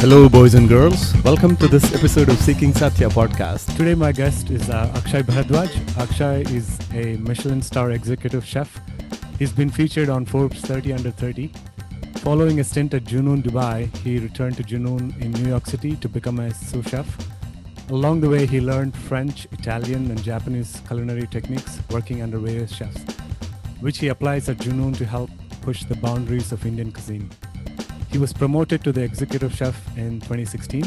Hello, boys and girls. Welcome to this episode of Seeking Satya podcast. Today, my guest is uh, Akshay Bharadwaj. Akshay is a Michelin star executive chef. He's been featured on Forbes 30 Under 30. Following a stint at Junoon Dubai, he returned to Junoon in New York City to become a sous chef. Along the way, he learned French, Italian, and Japanese culinary techniques working under various chefs, which he applies at Junoon to help push the boundaries of Indian cuisine. He was promoted to the executive chef in 2016.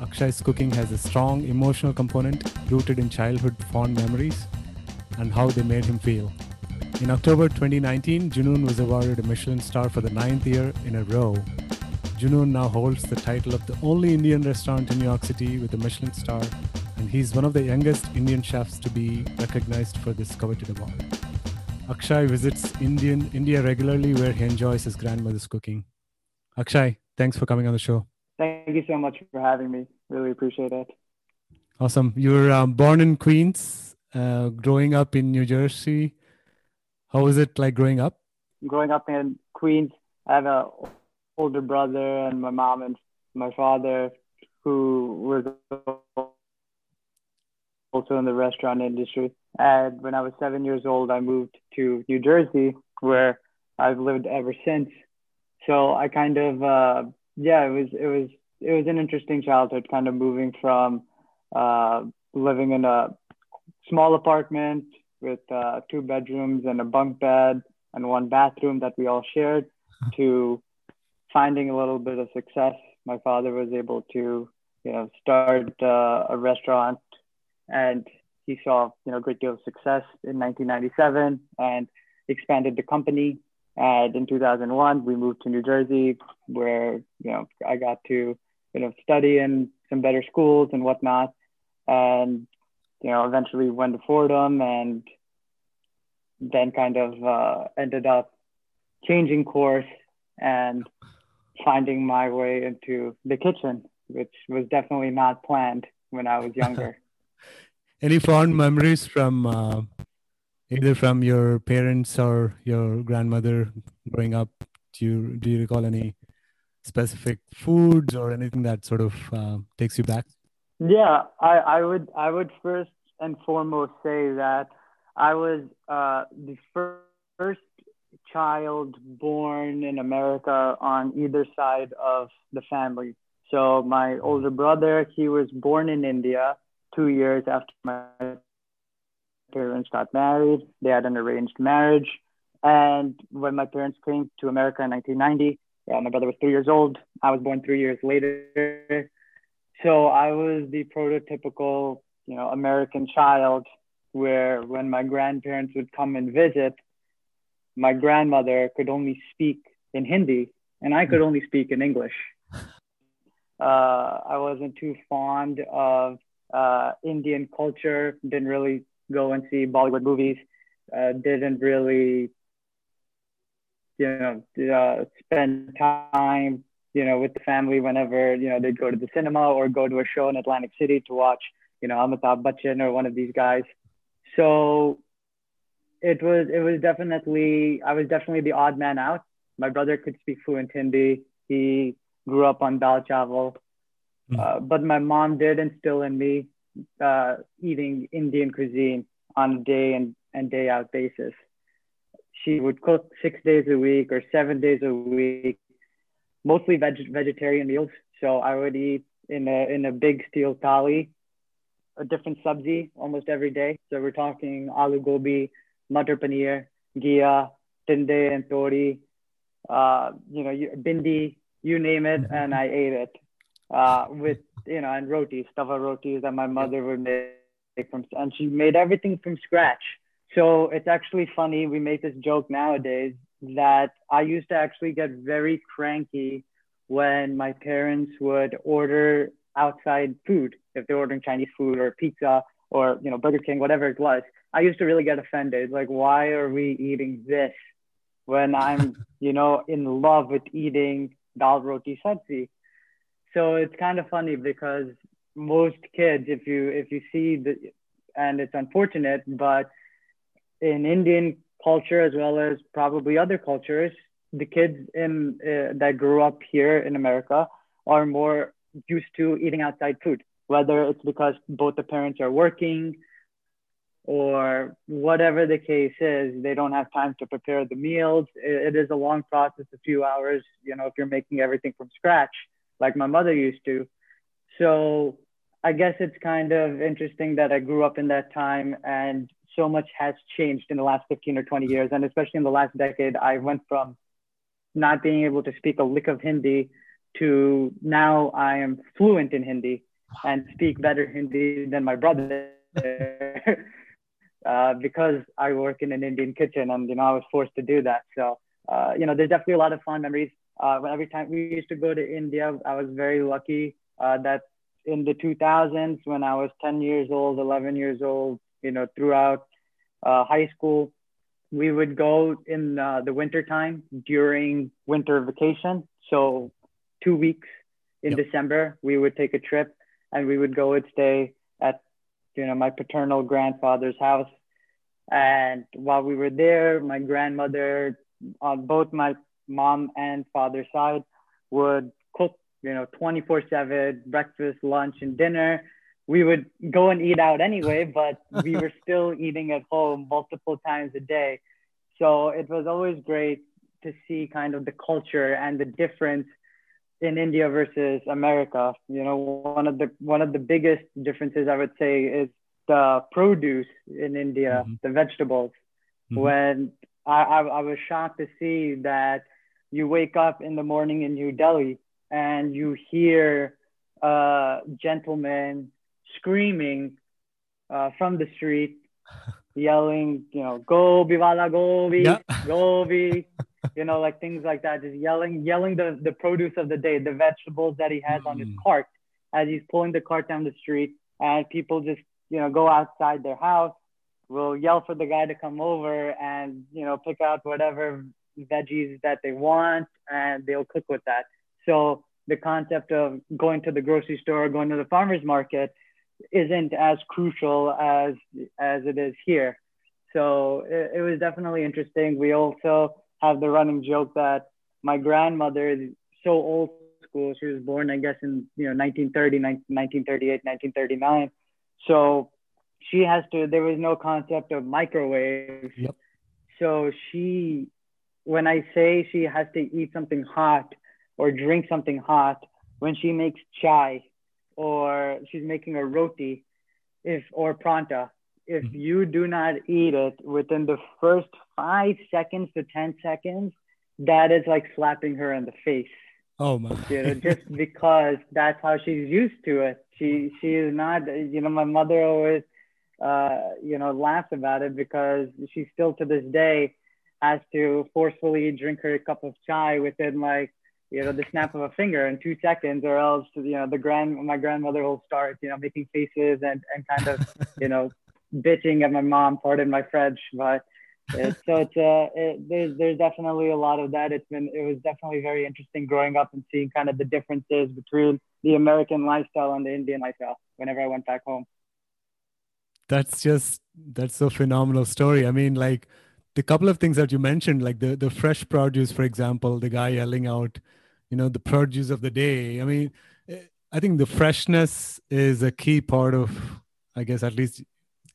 Akshay's cooking has a strong emotional component rooted in childhood fond memories and how they made him feel. In October 2019, Junoon was awarded a Michelin star for the ninth year in a row. Junoon now holds the title of the only Indian restaurant in New York City with a Michelin star, and he's one of the youngest Indian chefs to be recognized for this coveted award. Akshay visits Indian India regularly where he enjoys his grandmother's cooking. Akshay, thanks for coming on the show. Thank you so much for having me. Really appreciate it. Awesome. You were um, born in Queens, uh, growing up in New Jersey. How was it like growing up? Growing up in Queens, I have an older brother and my mom and my father who was also in the restaurant industry. And when I was seven years old, I moved to New Jersey, where I've lived ever since. So I kind of, uh, yeah, it was, it was, it was an interesting childhood, kind of moving from uh, living in a small apartment with uh, two bedrooms and a bunk bed and one bathroom that we all shared to finding a little bit of success. My father was able to, you know, start uh, a restaurant and he saw, you know, a great deal of success in 1997 and expanded the company. And in 2001, we moved to New Jersey where, you know, I got to, you know, study in some better schools and whatnot. And, you know, eventually went to Fordham and then kind of uh, ended up changing course and finding my way into the kitchen, which was definitely not planned when I was younger. Any fond memories from uh, either from your parents or your grandmother growing up? Do you do you recall any specific foods or anything that sort of uh, takes you back? Yeah, I, I would I would first and foremost say that I was uh, the first child born in America on either side of the family. So my older brother, he was born in India two years after my parents got married. They had an arranged marriage. And when my parents came to America in 1990, yeah, my brother was three years old. I was born three years later. So I was the prototypical, you know, American child where when my grandparents would come and visit, my grandmother could only speak in Hindi and I could only speak in English. Uh, I wasn't too fond of uh, Indian culture, didn't really go and see Bollywood movies, uh, didn't really, you know, uh, spend time, you know, with the family whenever, you know, they'd go to the cinema or go to a show in Atlantic City to watch, you know, Amitabh Bachchan or one of these guys. So it was it was definitely I was definitely the odd man out. My brother could speak fluent Hindi. He grew up on dal chawal, mm. uh, but my mom did instill in me uh, eating Indian cuisine on a day and, and day out basis. She would cook six days a week or seven days a week, mostly veg- vegetarian meals. So I would eat in a in a big steel thali, a different sabzi almost every day. So we're talking aloo gobi, matar paneer, ghee, tinde and tori, uh, you know, bhindi, you name it, and I ate it uh, with, you know, and rotis, tava rotis that my mother would make from, and she made everything from scratch. So it's actually funny. We make this joke nowadays that I used to actually get very cranky when my parents would order outside food, if they're ordering Chinese food or pizza or, you know, Burger King, whatever it was. I used to really get offended. Like, why are we eating this when I'm, you know, in love with eating dal roti sabzi? So it's kind of funny because most kids, if you if you see the, and it's unfortunate, but in Indian culture as well as probably other cultures, the kids in uh, that grew up here in America are more used to eating outside food, whether it's because both the parents are working or whatever the case is, they don't have time to prepare the meals. it, it is a long process, a few hours, you know, if you're making everything from scratch, like my mother used to. So I guess it's kind of interesting that I grew up in that time and so much has changed in the last 15 or 20 years. And especially in the last decade, I went from not being able to speak a lick of Hindi to now I am fluent in Hindi and speak better Hindi than my brother. uh, because I work in an Indian kitchen and, you know, I was forced to do that. So, uh, you know, there's definitely a lot of fond memories. Uh, every time we used to go to India, I was very lucky uh, that in the 2000s, when I was 10 years old, 11 years old, you know, throughout uh, high school, we would go in uh, the winter time during winter vacation. So two weeks in yep. December, we would take a trip and we would go and stay at you know my paternal grandfather's house and while we were there my grandmother on both my mom and father's side would cook you know 24 7 breakfast lunch and dinner we would go and eat out anyway but we were still eating at home multiple times a day so it was always great to see kind of the culture and the difference in India versus America. You know, one of the one of the biggest differences I would say is the produce in India, mm-hmm. the vegetables. Mm-hmm. When I, I, I was shocked to see that you wake up in the morning in New Delhi and you hear a gentleman screaming uh, from the street, yelling, you know, "Go Bivala, Gobi, yeah. Gobi," you know, like things like that, just yelling, yelling the, the produce of the day, the vegetables that he has mm. on his mm. cart as he's pulling the cart down the street. And people just, you know, go outside their house, will yell for the guy to come over and, you know, pick out whatever veggies that they want and they'll cook with that. So the concept of going to the grocery store, going to the farmer's market isn't as crucial as as it is here. So it, it was definitely interesting. We also have the running joke that my grandmother is so old school. She was born, I guess, in you know 1930, 1938, 1939. So she has to. There was no concept of microwave. Yep. So she, when I say she has to eat something hot or drink something hot, when she makes chai or she's making a roti, if or pranta, if mm-hmm. you do not eat it within the first five seconds to 10 seconds, that is like slapping her in the face. Oh my. you know, just because that's how she's used to it. She she is not, you know, my mother always uh, you know, laughs about it because she still to this day has to forcefully drink her cup of chai within like, you know, the snap of a finger in two seconds, or else, you know, the grand my grandmother will start, you know, making faces and and kind of, you know, bitching at my mom, pardon my French, but it, so it's uh, it, there's there's definitely a lot of that. It's been it was definitely very interesting growing up and seeing kind of the differences between the American lifestyle and the Indian lifestyle. Whenever I went back home, that's just that's a phenomenal story. I mean, like the couple of things that you mentioned, like the the fresh produce, for example, the guy yelling out, you know, the produce of the day. I mean, eh, I think the freshness is a key part of, I guess, at least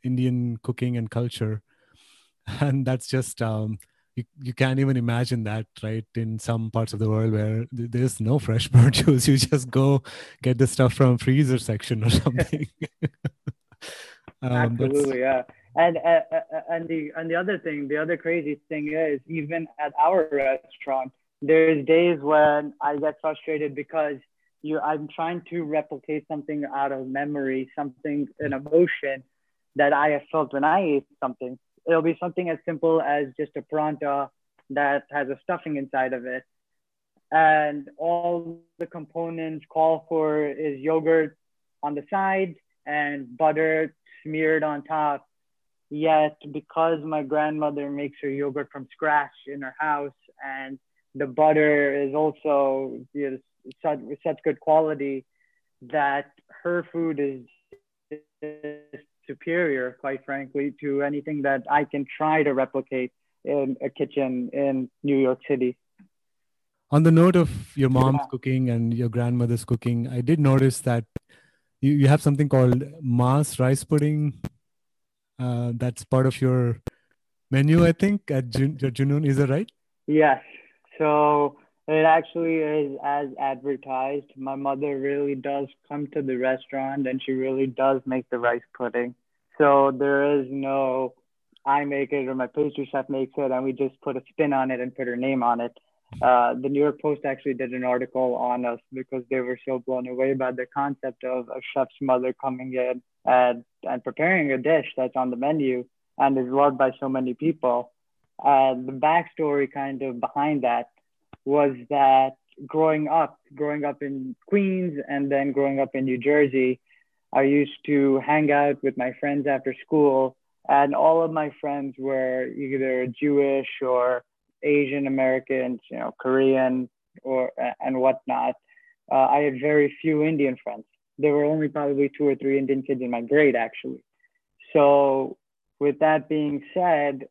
Indian cooking and culture, and that's just um, you, you can't even imagine that, right? In some parts of the world where there's no fresh produce, you just go get the stuff from freezer section or something. um, Absolutely, yeah. And uh, uh, uh, and the and the other thing, the other crazy thing is, even at our restaurant, there's days when I get frustrated because you I'm trying to replicate something out of memory, something an emotion that I have felt when I ate something. It'll be something as simple as just a pranta that has a stuffing inside of it. And all the components call for is yogurt on the side and butter smeared on top. Yet, because my grandmother makes her yogurt from scratch in her house and the butter is also you know, such, such good quality that her food is superior, quite frankly, to anything that I can try to replicate in a kitchen in New York City. on the note of your mom's Yeah. cooking and your grandmother's cooking, I did notice that you, you have something called Mars rice pudding. Uh, that's part of your menu, I think, at Jun- Junoon. Is that right? Yes. So it actually is as advertised. My mother really does come to the restaurant and she really does make the rice pudding. So there is no I make it or my pastry chef makes it and we just put a spin on it and put her name on it. Uh, the New York Post actually did an article on us because they were so blown away by the concept of a chef's mother coming in and, and preparing a dish that's on the menu and is loved by so many people. Uh, the backstory kind of behind that was that growing up, growing up in Queens and then growing up in New Jersey, I used to hang out with my friends after school, and all of my friends were either Jewish or Asian Americans, you know, Korean or and whatnot. Uh, I had very few Indian friends. There were only probably two or three Indian kids in my grade, actually. So, with that being said,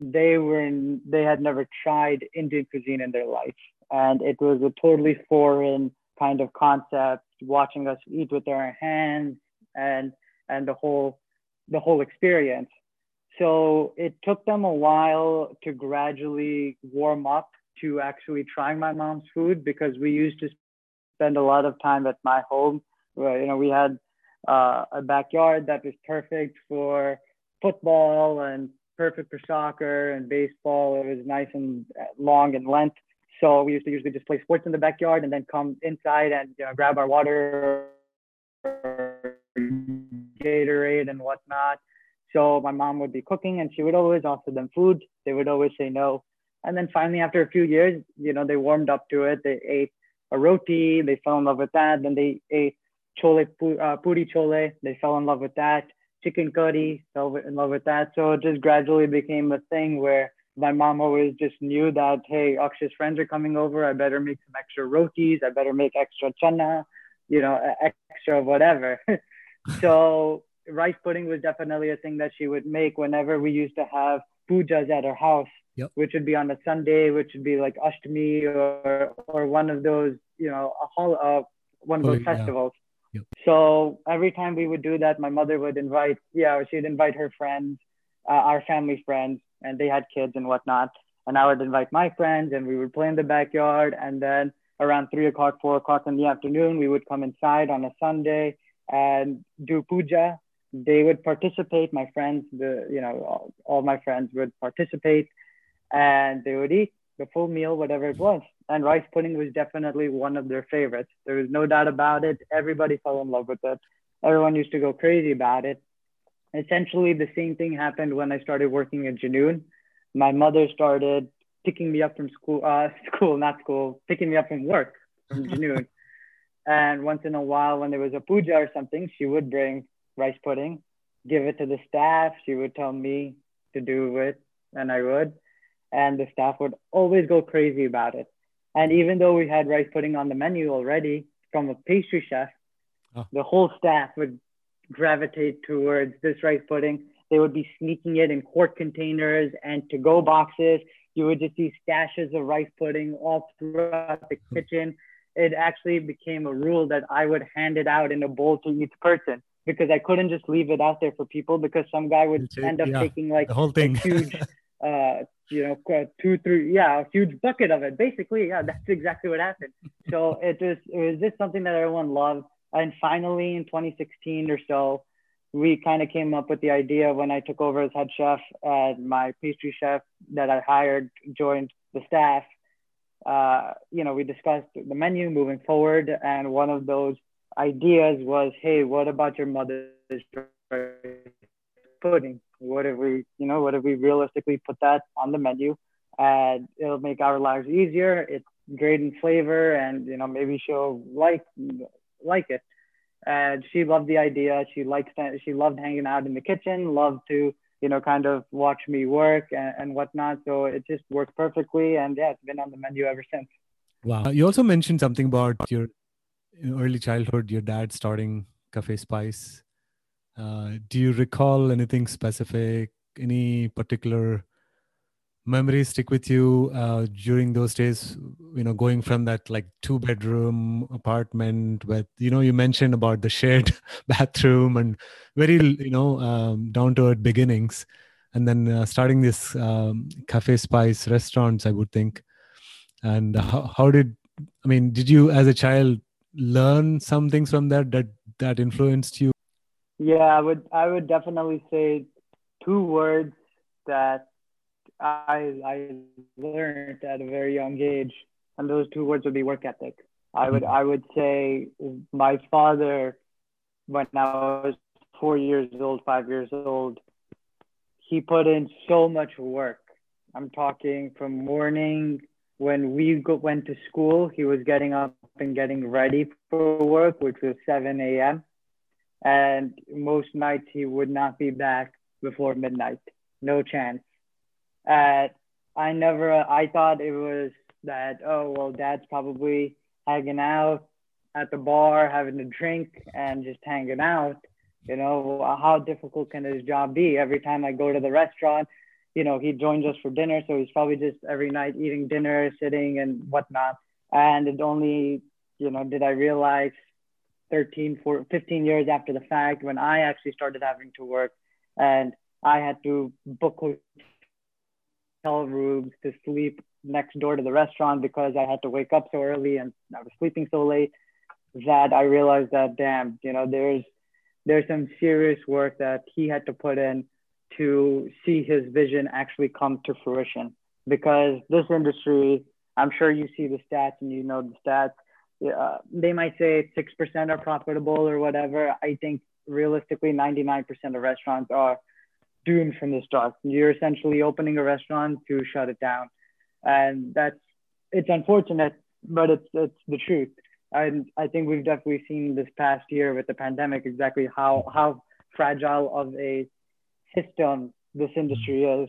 they were they had never tried Indian cuisine in their life, and it was a totally foreign kind of concept. Watching us eat with our hands and and the whole the whole experience. So it took them a while to gradually warm up to actually trying my mom's food because we used to spend a lot of time at my home. You know, we had uh, a backyard that was perfect for football and perfect for soccer and baseball. It was nice and long and length. So we used to usually just play sports in the backyard and then come inside and you know, grab our water, Gatorade and whatnot. So my mom would be cooking and she would always offer them food. They would always say no. And then finally, after a few years, you know, they warmed up to it. They ate a roti. They fell in love with that. Then they ate chole, uh, puri chole. They fell in love with that. Chicken curry, fell in love with that. So it just gradually became a thing where my mom always just knew that, hey, Akshay's friends are coming over. I better make some extra rotis. I better make extra chana, you know, extra whatever. so rice pudding was definitely a thing that she would make whenever we used to have pujas at her house, Yep. which would be on a Sunday, which would be like Ashtami or or one of those, you know, a hol- uh, one of those yeah. festivals. Yep. So every time we would do that, my mother would invite, yeah, she'd invite her friends, uh, our family friends, and they had kids and whatnot. And I would invite my friends, and we would play in the backyard. And then around three o'clock, four o'clock in the afternoon, we would come inside on a Sunday and do puja. They would participate. My friends, the you know, all, all my friends would participate, and they would eat the full meal, whatever it was. And rice pudding was definitely one of their favorites. There was no doubt about it. Everybody fell in love with it. Everyone used to go crazy about it. Essentially, the same thing happened when I started working at Junoon. My mother started picking me up from school, uh, school, not school, picking me up from work from Junoon. and once in a while, when there was a puja or something, she would bring rice pudding, give it to the staff. She would tell me to do it, and I would. And the staff would always go crazy about it. And even though we had rice pudding on the menu already from a pastry chef, Oh. the whole staff would gravitate towards this rice pudding. They would be sneaking it in quart containers and to go boxes. You would just see stashes of rice pudding all throughout the hmm. kitchen. It actually became a rule that I would hand it out in a bowl to each person because I couldn't just leave it out there for people because some guy would take- end up yeah, taking like the whole a thing. huge, uh, you know, two, three, yeah, a huge bucket of it. Basically, yeah, that's exactly what happened. So it was, it was just something that everyone loved. And finally, in 2016 or so, we kind of came up with the idea when I took over as head chef and my pastry chef that I hired joined the staff. Uh, you know, we discussed the menu moving forward, and one of those ideas was, hey, what about your mother's pudding? What if we, you know, what if we realistically put that on the menu, and it'll make our lives easier. It's great in flavor, and you know, maybe she'll like like it. And she loved the idea. She liked she loved hanging out in the kitchen. Loved to you know kind of watch me work and, and whatnot. So it just worked perfectly, and yeah, it's been on the menu ever since. Wow. You also mentioned something about your early childhood, your dad starting Cafe Spice. Uh, do you recall anything specific, any particular memories stick with you uh, during those days you know going from that like two bedroom apartment with you know you mentioned about the shared bathroom and very you know um, down to earth beginnings and then uh, starting this um, cafe spice restaurants i would think. And how, how did i mean did you as a child learn some things from that that that influenced you yeah i would i would definitely say two words that I I learned at a very young age, and those two words would be work ethic. I would mm-hmm. I would say my father, when I was four years old, five years old, he put in so much work. I'm talking from morning when we go, went to school, he was getting up and getting ready for work, which was 7 a.m. And most nights he would not be back before midnight. No chance. At I never I thought it was that oh well dad's probably hanging out at the bar having a drink and just hanging out. You know how difficult can his job be? Every time I go to the restaurant you know he joins us for dinner. So he's probably just every night eating dinner sitting and whatnot. And it only you know did I realize 13 4, 15 years after the fact when I actually started having to work and I had to book hotel rooms to sleep next door to the restaurant because I had to wake up so early and I was sleeping so late that I realized that damn, you know, there's there's some serious work that he had to put in to see his vision actually come to fruition. Because this industry, I'm sure you see the stats and you know the stats. Uh, they might say six percent are profitable or whatever. I think realistically, 99% of restaurants are doomed from the start. You're essentially opening a restaurant to shut it down, and that's it's unfortunate, but it's it's the truth. And I think we've definitely seen this past year with the pandemic exactly how how fragile of a system this industry is.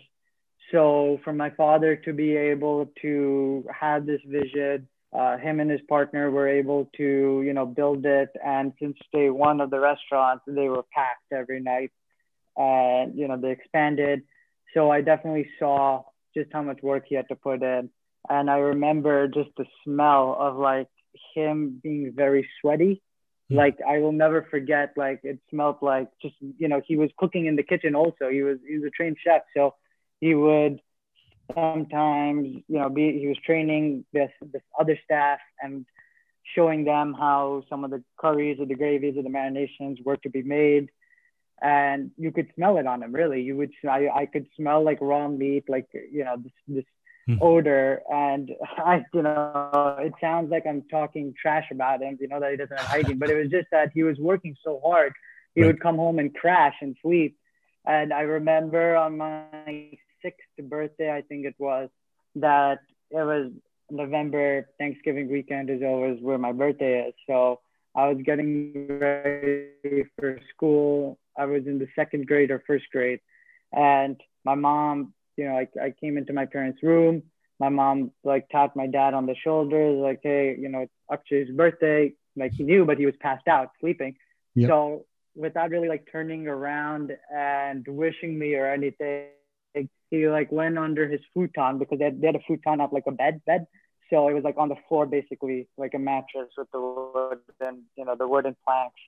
So for my father to be able to have this vision, uh, him and his partner were able to, you know, build it. And since day one of the restaurant, they were packed every night and you know they expanded. So i definitely saw just how much work he had to put in. And i remember just the smell of like him being very sweaty. Mm. like i will never forget like it smelled like just you know he was cooking in the kitchen also. He was he was a trained chef. So he would sometimes you know be he was training this this other staff and showing them how some of the curries or the gravies or the marinations were to be made. And you could smell it on him really. You would i, I could smell like raw meat like you know this this mm. odor. And i you know it sounds like i'm talking trash about him you know that he doesn't have hygiene. But it was just that he was working so hard he right. would come home and crash and sleep. And i remember on my sixth birthday i think it was that it was november thanksgiving weekend is always where my birthday is so I was getting ready for school I was in the second grade or first grade, and my mom, you know, I, I came into my parents' room. My mom like tapped my dad on the shoulder, like, "Hey, you know, it's Akshay's birthday." Like he knew, but he was passed out, sleeping. Yep. So without really like turning around and wishing me or anything, he like went under his futon because they had, they had a futon up like a bed bed. So it was like on the floor, basically like a mattress with the wood and you know the wooden planks.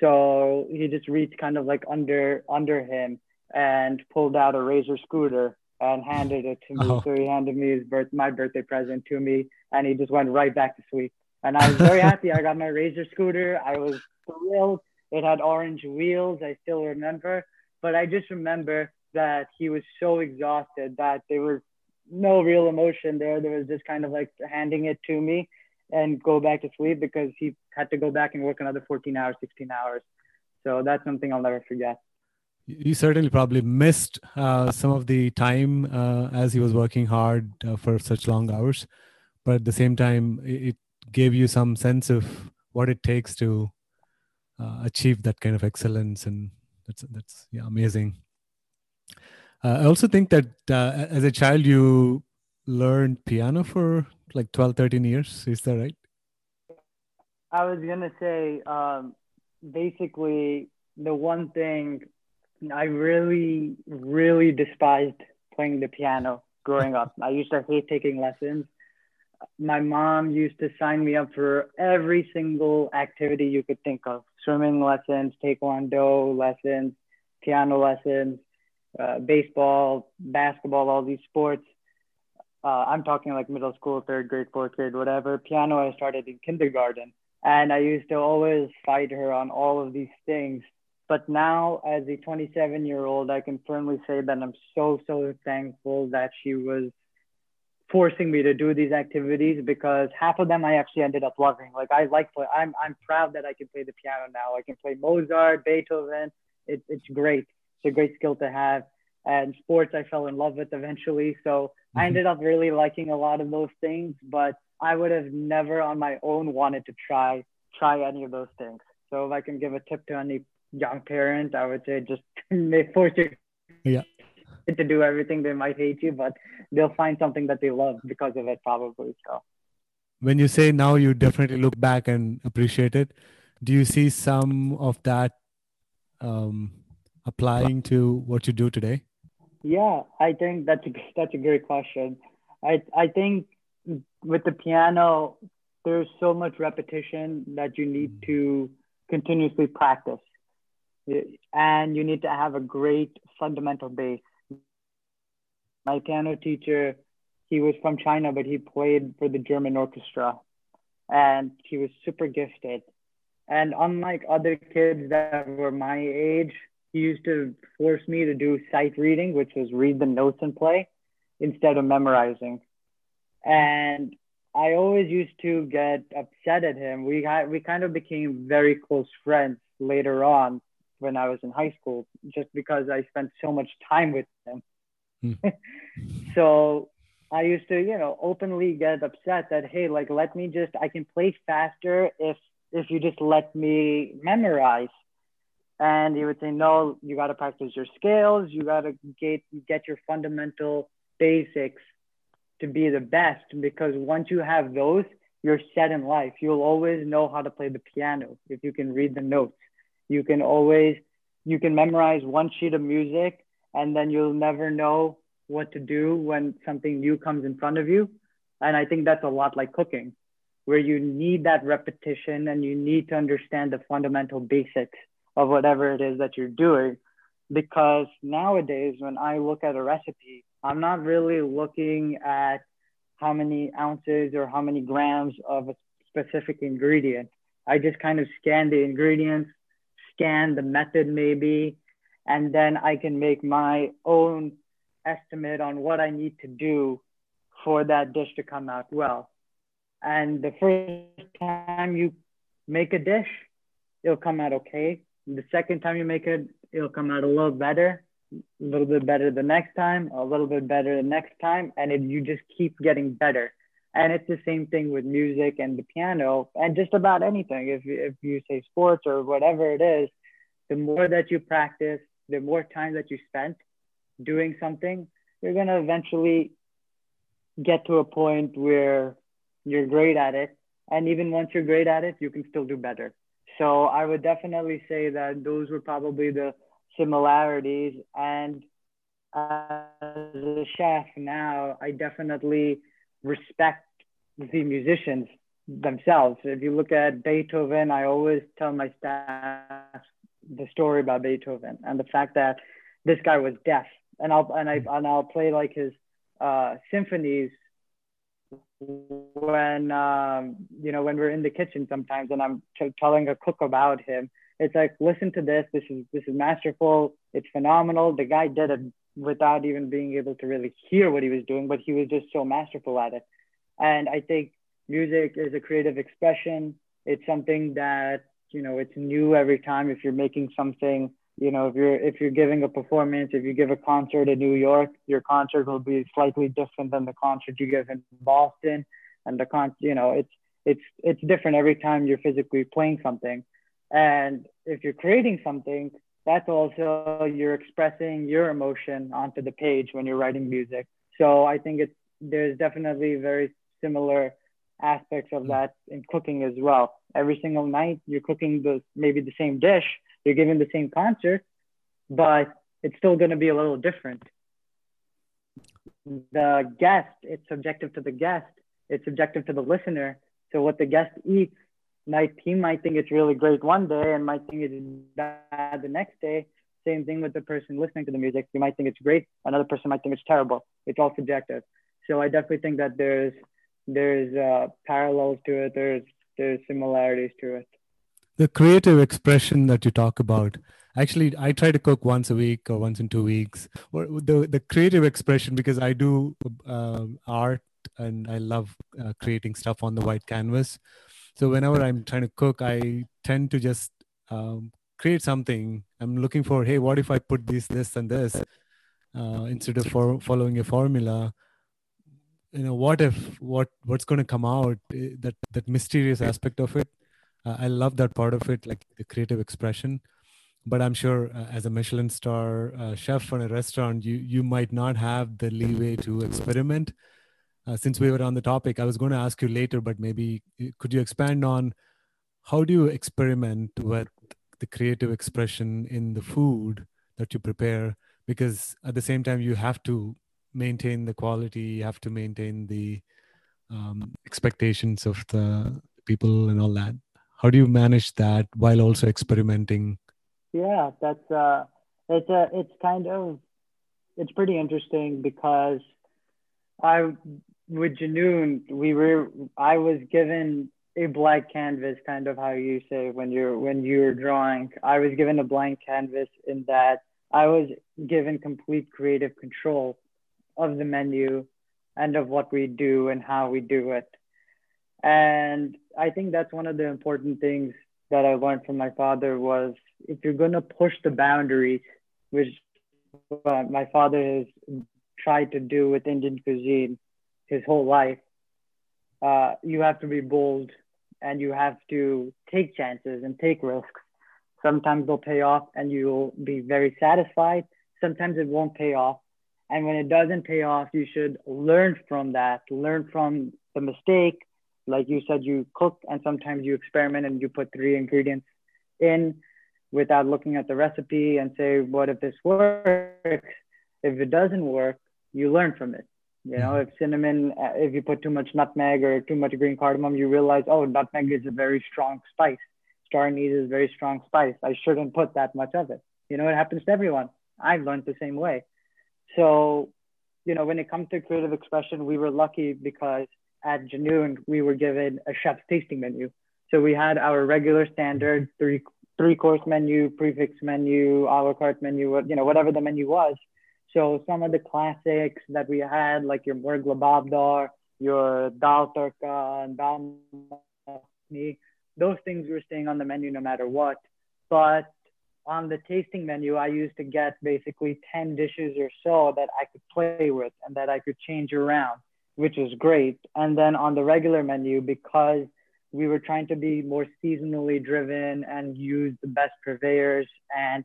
So he just reached kind of like under under him and pulled out a razor scooter and handed it to me. Oh. So he handed me his birth my birthday present to me and he just went right back to sleep. And I was very happy. I got my razor scooter. I was thrilled. It had orange wheels. I still remember. But I just remember that he was so exhausted that there was no real emotion there. There was just kind of like handing it to me and go back to sleep because he had to go back and work another 14 hours, 16 hours. So that's something I'll never forget. You certainly probably missed uh, some of the time uh, as he was working hard uh, for such long hours, but at the same time, it gave you some sense of what it takes to uh, achieve that kind of excellence, and that's that's yeah amazing. Uh, I also think that uh, as a child, you learned piano for like 12, 13 years. Is that right? I was going to say um, basically the one thing I really, really despised playing the piano. growing up. I used to hate taking lessons. My mom used to sign me up for every single activity you could think of swimming lessons, taekwondo lessons, piano lessons, uh, baseball, basketball, all these sports. Uh, I'm talking like middle school, third grade, fourth grade, whatever. Piano I started in kindergarten. And I used to always fight her on all of these things. But now, as a 27 year old, I can firmly say that I'm so, so thankful that she was forcing me to do these activities because half of them I actually ended up loving. Like I like play, I'm I'm proud that I can play the piano now. I can play Mozart, Beethoven. It, it's great. It's a great skill to have. And sports I fell in love with eventually. So mm-hmm. I ended up really liking a lot of those things, but I would have never on my own wanted to try try any of those things. So if I can give a tip to any young parent, I would say just force your yeah to do everything. They might hate you, but they'll find something that they love because of it, probably. So when you say now you definitely look back and appreciate it, do you see some of that um, applying to what you do today? Yeah, I think that's a, that's a great question. I I think with the piano, there's so much repetition that you need mm. to continuously practice, and you need to have a great fundamental base. My piano teacher, he was from China, but he played for the German orchestra, and he was super gifted. And unlike other kids that were my age, he used to force me to do sight reading, which was read the notes and play instead of memorizing. And I always used to get upset at him. We had we kind of became very close friends later on when I was in high school, just because I spent so much time with him. Mm. so I used to, you know, openly get upset that hey, like let me just I can play faster if if you just let me memorize. And he would say, no, you got to practice your scales. You got to get, get your fundamental basics to be the best because once you have those, you're set in life. You'll always know how to play the piano if you can read the notes. You can always, you can memorize one sheet of music and then you'll never know what to do when something new comes in front of you. And I think that's a lot like cooking, where you need that repetition and you need to understand the fundamental basics of whatever it is that you're doing. Because nowadays, when I look at a recipe, I'm not really looking at how many ounces or how many grams of a specific ingredient. I just kind of scan the ingredients, scan the method maybe, and then I can make my own estimate on what I need to do for that dish to come out well. And the first time you make a dish, it'll come out okay. The second time you make it, it'll come out a little better, a little bit better the next time, a little bit better the next time, and it, you just keep getting better. And it's the same thing with music and the piano and just about anything. If if you say sports or whatever it is, the more that you practice, the more time that you spent doing something, you're going to eventually get to a point where you're great at it. And even once you're great at it, you can still do better. So I would definitely say that those were probably the similarities. And as a chef now, I definitely respect the musicians themselves. If you look at Beethoven, I always tell my staff the story about Beethoven and the fact that this guy was deaf. And I'll and I and I'll play like his uh, symphonies when um, you know when we're in the kitchen sometimes and i'm t- telling a cook about him it's like listen to this. This is this is masterful. It's phenomenal. The guy did it without even being able to really hear what he was doing but he was just so masterful at it. And i think music is a creative expression. It's something that you know it's new every time if you're making something you know if you're if you're giving a performance if you give a concert in new york your concert will be slightly different than the concert you give in boston. And the con you know it's it's it's different every time you're physically playing something. And if you're creating something that's also you're expressing your emotion onto the page when you're writing music. So i think it's there's definitely very similar aspects of mm. that in cooking as well. Every single night you're cooking the maybe the same dish you're giving the same concert, but it's still going to be a little different. the guest, it's subjective to the guest, it's subjective to the listener. So what the guest eats might he might think it's really great one day and might think it's bad the next day. Same thing with the person listening to the music. You might think it's great, another person might think it's terrible. It's all subjective. So I definitely think that there's there's uh, parallels to it. There's there's similarities to it. The creative expression that you talk about. Actually, I try to cook once a week or once in two weeks. Or the the creative expression because I do uh, art and I love uh, creating stuff on the white canvas. So whenever I'm trying to cook, I tend to just um, create something. I'm looking for, hey, what if I put this, this, and this uh, instead of for, following a formula? You know, what if what what's going to come out? Eh, that that mysterious aspect of it. Uh, I love that part of it, like the creative expression. But I'm sure, uh, as a Michelin star uh, chef on a restaurant, you you might not have the leeway to experiment uh, since we were on the topic, I was going to ask you later, but maybe uh, could you expand on how do you experiment with the creative expression in the food that you prepare? Because at the same time, you have to maintain the quality, you have to maintain the um, expectations of the people and all that. How do you manage that while also experimenting? Yeah, that's uh, it's a uh, it's kind of it's pretty interesting because I with Junoon we were I was given a blank canvas, kind of how you say when you're when you're drawing. I was given a blank canvas in that I was given complete creative control of the menu and of what we do and how we do it. And I think that's one of the important things that I learned from my father was if you're going to push the boundaries, which uh, my father has tried to do with Indian cuisine, his whole life, uh, you have to be bold and you have to take chances and take risks. Sometimes they'll pay off and you'll be very satisfied. Sometimes it won't pay off. And when it doesn't pay off, you should learn from that, learn from the mistake. Like you said, you cook and sometimes you experiment and you put three ingredients in without looking at the recipe and say, what if this works? If it doesn't work, you learn from it. You know, mm-hmm. if cinnamon, uh, if you put too much nutmeg or too much green cardamom, you realize, oh, nutmeg is a very strong spice. Star anise is a very strong spice. I shouldn't put that much of it. You know, it happens to everyone. I've learned the same way. So, you know, when it comes to creative expression, we were lucky because at Junoon, we were given a chef's tasting menu. So we had our regular standard three three course menu, prix fixe menu, a la carte menu, you know, whatever the menu was. So some of the classics that we had, like your Murg Lababdar, your Dal Tarka, and Dal those things were staying on the menu no matter what. But on the tasting menu, I used to get basically 10 dishes or so that I could play with and that I could change around, which was great. And then on the regular menu, because we were trying to be more seasonally driven and use the best purveyors and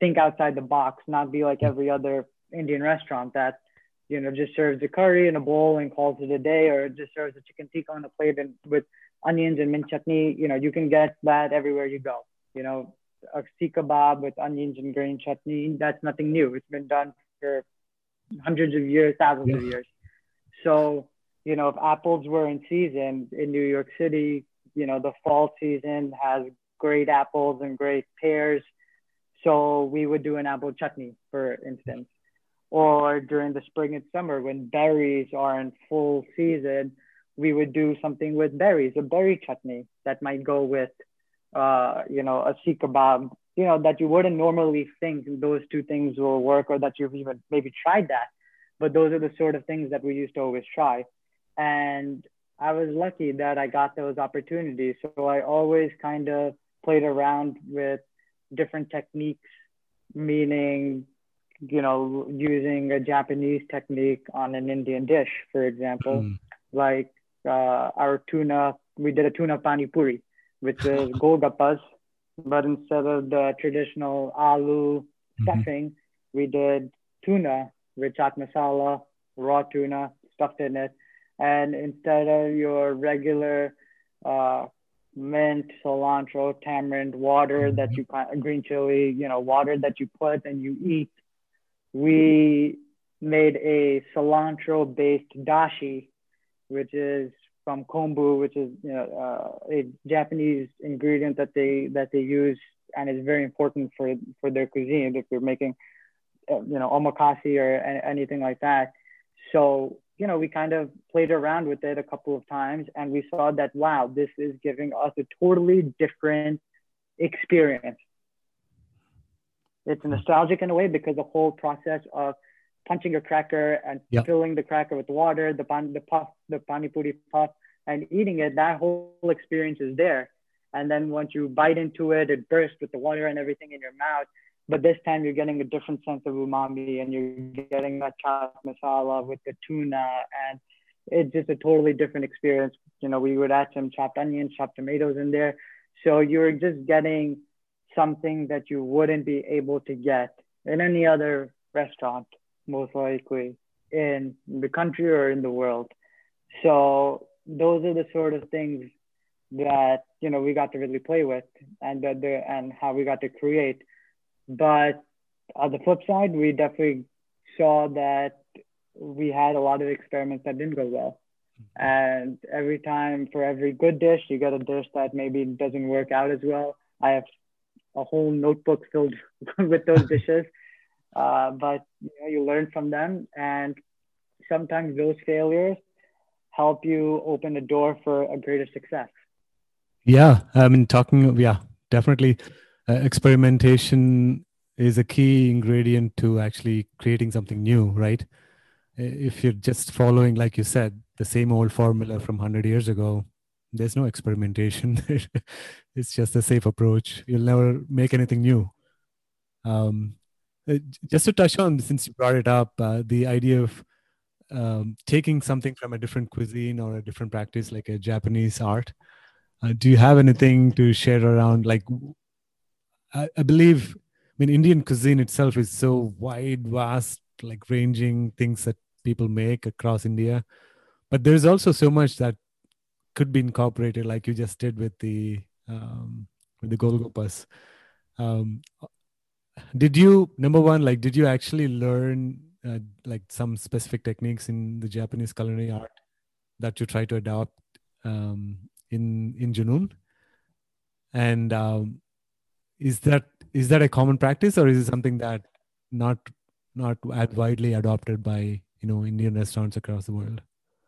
think outside the box, not be like every other Indian restaurant that, you know, just serves a curry in a bowl and calls it a day, or just serves a chicken tikka on a plate and with onions and mint chutney. You know, you can get that everywhere you go. You know, a seekh kebab with onions and green chutney, that's nothing new. It's been done for hundreds of years, thousands yeah. of years. So, you know, if apples were in season in New York City, you know, the fall season has great apples and great pears so we would do an apple chutney, for instance. Or during the spring and summer when berries are in full season, we would do something with berries, a berry chutney that might go with, uh, you know, a seekh kebab, you know, that you wouldn't normally think those two things will work or that you've even maybe tried that. But those are the sort of things that we used to always try. And I was lucky that I got those opportunities. So I always kind of played around with different techniques, meaning, you know, using a Japanese technique on an Indian dish, for example, mm. like uh, our tuna, we did a tuna pani puri, which is golgappas, but instead of the traditional aloo mm-hmm. stuffing, mm-hmm. we did tuna with chaat masala, raw tuna stuffed in it. And instead of your regular uh, mint, cilantro, tamarind, water that mm-hmm. you green chili, you know, water that you put and you eat. We made a cilantro based dashi, which is from kombu, which is you know, uh, a Japanese ingredient that they that they use and is very important for for their cuisine if you're making Uh, you know omakase or anything like that. So you know we kind of played around with it a couple of times and we saw that wow this is giving us a totally different experience. It's nostalgic in a way because the whole process of punching a cracker and yep. filling the cracker with water, the pan, the puff, the pani puri puff, and eating it, that whole experience is there. And then once you bite into it, it bursts with the water and everything in your mouth. But this time you're getting a different sense of umami and you're getting that chaat masala with the tuna and it's just a totally different experience. You know, we would add some chopped onions, chopped tomatoes in there. So you're just getting something that you wouldn't be able to get in any other restaurant most likely in the country or in the world. So those are the sort of things that you know we got to really play with and that the and how we got to create. But on the flip side, we definitely saw that we had a lot of experiments that didn't go well. And every time for every good dish, you get a dish that maybe doesn't work out as well. I have a whole notebook filled with those dishes uh, but you, know, you learn from them, and sometimes those failures help you open the door for a greater success. Yeah, I mean, talking, yeah, definitely. Uh, experimentation is a key ingredient to actually creating something new, right? If you're just following, like you said, the same old formula from 100 years ago, there's no experimentation. it's just a safe approach. You'll never make anything new. Um, uh, just to touch on, since you brought it up, uh, the idea of um, taking something from a different cuisine or a different practice, like a Japanese art. Uh, do you have anything to share around? Like, I, I, believe, I mean, Indian cuisine itself is so wide, vast, like ranging things that people make across India. But there's also so much that could be incorporated, like you just did with the um, with the Golgappas. Um, did you number one like did you actually learn uh, like some specific techniques in the japanese culinary art that you try to adopt um, in in Junoon and um, is that is that a common practice or is it something that not not widely adopted by you know indian restaurants across the world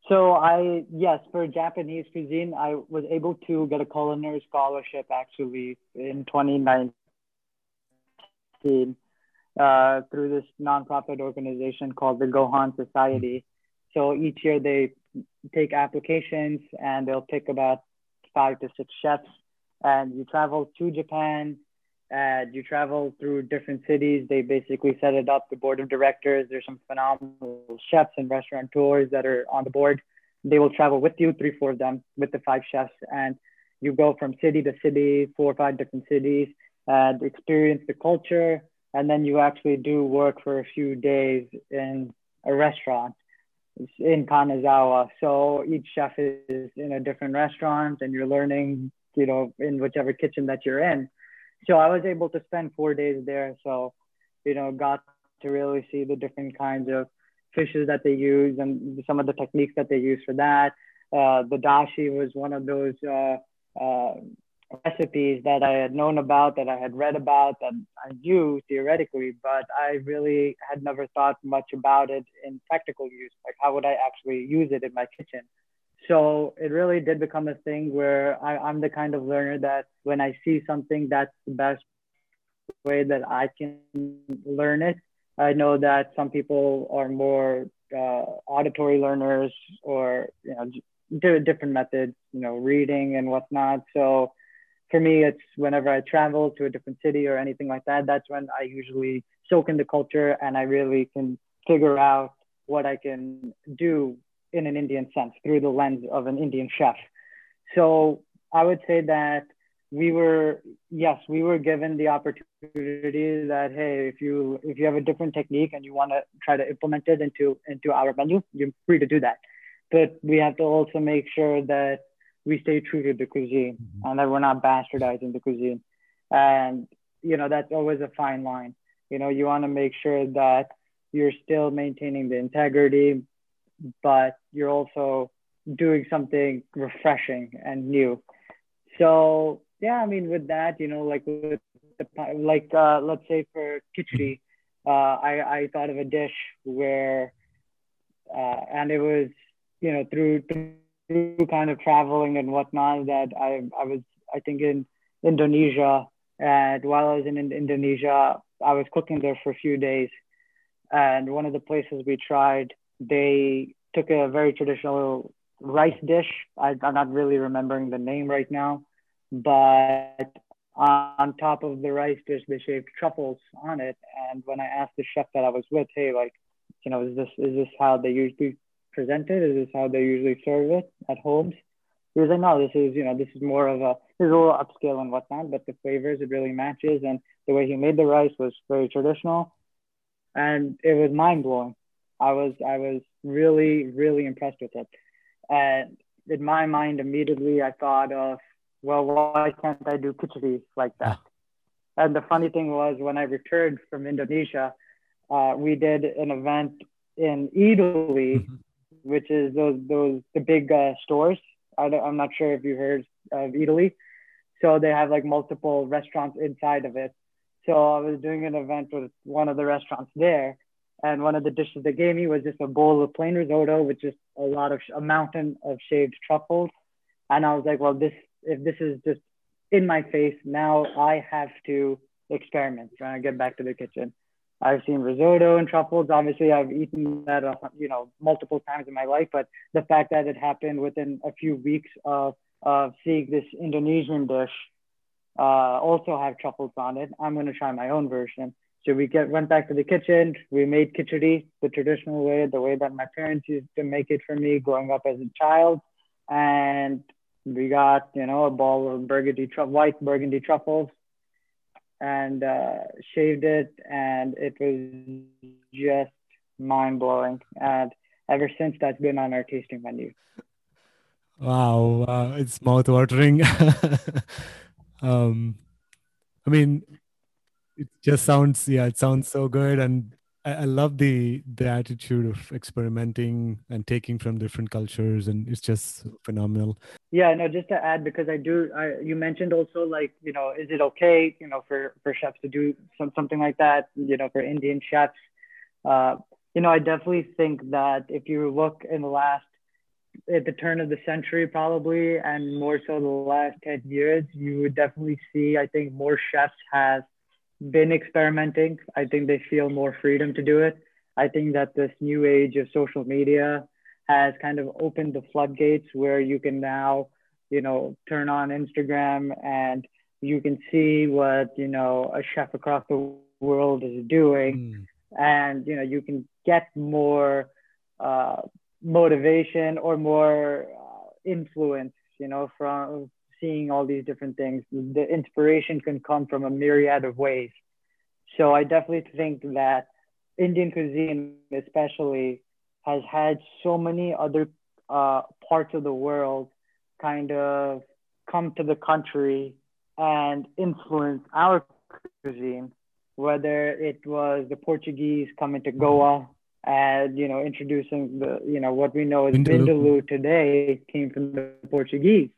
so i yes for japanese cuisine i was able to get a culinary scholarship actually in 2019 uh, through this nonprofit organization called the Gohan Society. So each year they take applications and they'll pick about five to six chefs. And you travel to Japan Uh, and you travel through different cities. They basically set it up, the board of directors. There's some phenomenal chefs and restaurateurs that are on the board. They will travel with you, three, four of them, with the five chefs. And you go from city to city, four or five different cities uh, and experience the culture. And then you actually do work for a few days in a restaurant in Kanazawa. So each chef is in a different restaurant and you're learning, you know, in whichever kitchen that you're in. So I was able to spend four days there. So, you know, got to really see the different kinds of fishes that they use and some of the techniques that they use for that. Uh, the dashi was one of those uh, uh, recipes that I had known about, that I had read about, that I knew theoretically, but I really had never thought much about it in practical use. Like, how would I actually use it in my kitchen? So it really did become a thing where I, I'm the kind of learner that when I see something, that's the best way that I can learn it. I know that some people are more uh, auditory learners or, you know, do different methods, you know, reading and whatnot. So for me, it's whenever I travel to a different city or anything like that, that's when I usually soak in the culture and I really can figure out what I can do in an Indian sense through the lens of an Indian chef. So I would say that we were, yes, we were given the opportunity that, hey, if you if you have a different technique and you want to try to implement it into into our menu, you're free to do that. But we have to also make sure that we stay true to the cuisine mm-hmm. and that we're not bastardizing the cuisine. And, you know, that's always a fine line. You know, you want to make sure that you're still maintaining the integrity, but you're also doing something refreshing and new. So yeah, I mean, with that, you know, like with the, like uh, let's say for khichdi, uh, I I thought of a dish where, uh, and it was you know through through kind of traveling and whatnot that I I was I think in Indonesia and while I was in Indonesia I was cooking there for a few days and one of the places we tried they took a very traditional rice dish I, I'm not really remembering the name right now but on top of the rice dish they shaved truffles on it and when I asked the chef that I was with hey like you know is this is this how they usually present it? Is this how they usually serve it at homes? He was like, no, this is, you know, this is more of a, this is a little upscale and whatnot, but the flavors, it really matches. And the way he made the rice was very traditional. And it was mind blowing. I was, I was really, really impressed with it. And in my mind, immediately I thought of, well, why can't I do khichdi like that? And the funny thing was when I returned from Indonesia, uh, we did an event in Eataly, mm-hmm which is those those the big uh, stores. I am not sure if you heard of Eataly. So they have like multiple restaurants inside of it. So I was doing an event with one of the restaurants there, and one of the dishes they gave me was just a bowl of plain risotto with just a lot of a mountain of shaved truffles. And I was like, well, this if this is just in my face, now I have to experiment. Trying to get back to the kitchen. I've seen risotto and truffles. Obviously, I've eaten that, uh, you know, multiple times in my life. But the fact that it happened within a few weeks of of seeing this Indonesian dish uh, also have truffles on it, I'm going to try my own version. So we get went back to the kitchen. We made khichdi the traditional way, the way that my parents used to make it for me growing up as a child, and we got you know a ball of burgundy tru- white burgundy truffles and uh, shaved it, and it was just mind blowing. And ever since, that's been on our tasting menu. Wow, uh, it's mouth watering. um, I mean, it just sounds yeah, it sounds so good, and I, I love the the attitude of experimenting and taking from different cultures, and it's just phenomenal. Yeah, no, just to add because I do. I, you mentioned also like you know, is it okay you know for for chefs to do some something like that? You know, for Indian chefs, uh, you know, I definitely think that if you look in the last at the turn of the century probably and more so the last 10 years you would definitely see i think more chefs have been experimenting. I think they feel more freedom to do it. I think that this new age of social media has kind of opened the floodgates where you can now, you know, turn on Instagram and you can see what, you know, a chef across the world is doing. Mm. And, you know, you can get more uh, motivation or more uh, influence, you know, from seeing all these different things. The inspiration can come from a myriad of ways. So I definitely think that Indian cuisine, especially, has had so many other uh, parts of the world kind of come to the country and influence our cuisine, whether it was the Portuguese coming to Goa and you know introducing the you know what we know as Vindaloo, Vindaloo today came from the Portuguese.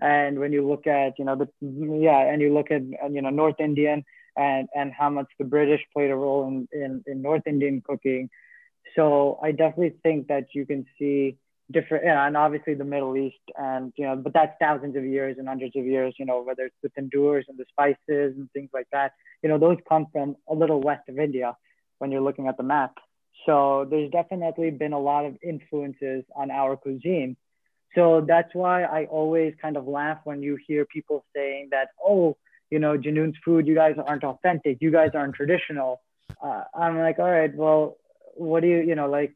And when you look at, you know, the yeah, and you look at, you know, North Indian and and how much the British played a role in in, in North Indian cooking. So I definitely think that you can see different, yeah, and obviously the Middle East, and you know, but that's thousands of years and hundreds of years. You know, whether it's the tandoors and the spices and things like that. You know, those come from a little west of India when you're looking at the map. So there's definitely been a lot of influences on our cuisine. So that's why I always kind of laugh when you hear people saying that, oh, you know, Junoon's food, you guys aren't authentic, you guys aren't traditional. Uh, I'm like, all right, well, what do you, you know, like,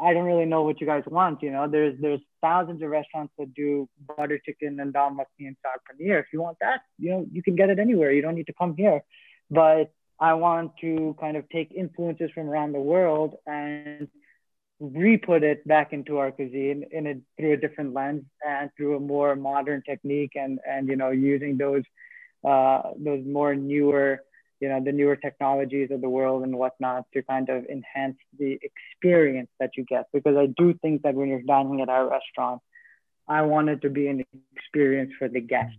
I don't really know what you guys want. You know, there's there's thousands of restaurants that do butter chicken and dal makhani and saag paneer. If you want that, you know, you can get it anywhere. You don't need to come here. But I want to kind of take influences from around the world and re-put it back into our cuisine in a through a different lens and through a more modern technique and and you know using those uh, those more newer you know, the newer technologies of the world and whatnot to kind of enhance the experience that you get. Because I do think that when you're dining at our restaurant, I want it to be an experience for the guest,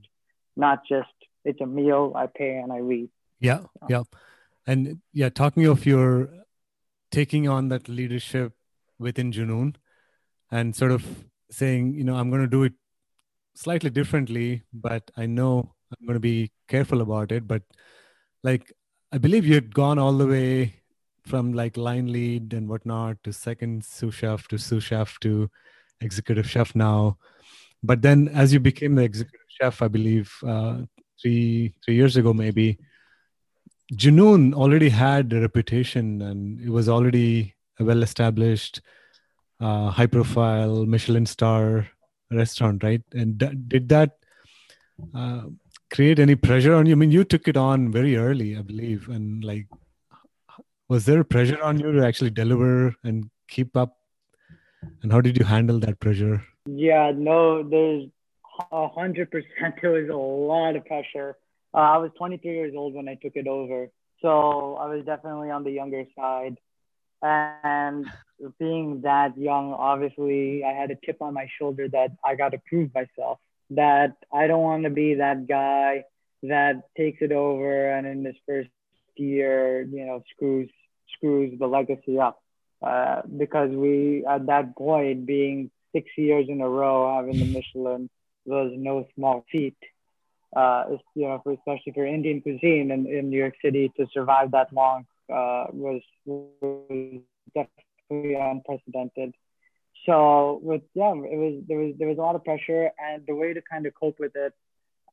not just it's a meal I pay and I leave. Yeah, yeah, and yeah, talking of your taking on that leadership within Junoon and sort of saying, you know, I'm going to do it slightly differently, but I know I'm going to be careful about it. But like, I believe you had gone all the way from like line lead and whatnot to second sous chef to sous chef to executive chef now. But then as you became the executive chef, I believe uh, three three years ago maybe, Junoon already had a reputation and it was already a well established, uh, high profile Michelin star restaurant, right? And d- did that uh, create any pressure on you? I mean, you took it on very early, I believe, and like, was there pressure on you to actually deliver and keep up? And how did you handle that pressure? Yeah, no, there's a hundred percent. There was a lot of pressure. Uh, I was 23 years old when I took it over, so I was definitely on the younger side. And being that young, obviously, I had a chip on my shoulder that I got to prove myself. That I don't want to be that guy that takes it over and in this first year, you know, screws screws the legacy up. Uh, because we at that point being six years in a row having the Michelin was no small feat. Uh, you know, for, especially for Indian cuisine in, in New York City to survive that long uh, was, was definitely unprecedented. So with yeah, it was there was there was a lot of pressure, and the way to kind of cope with it,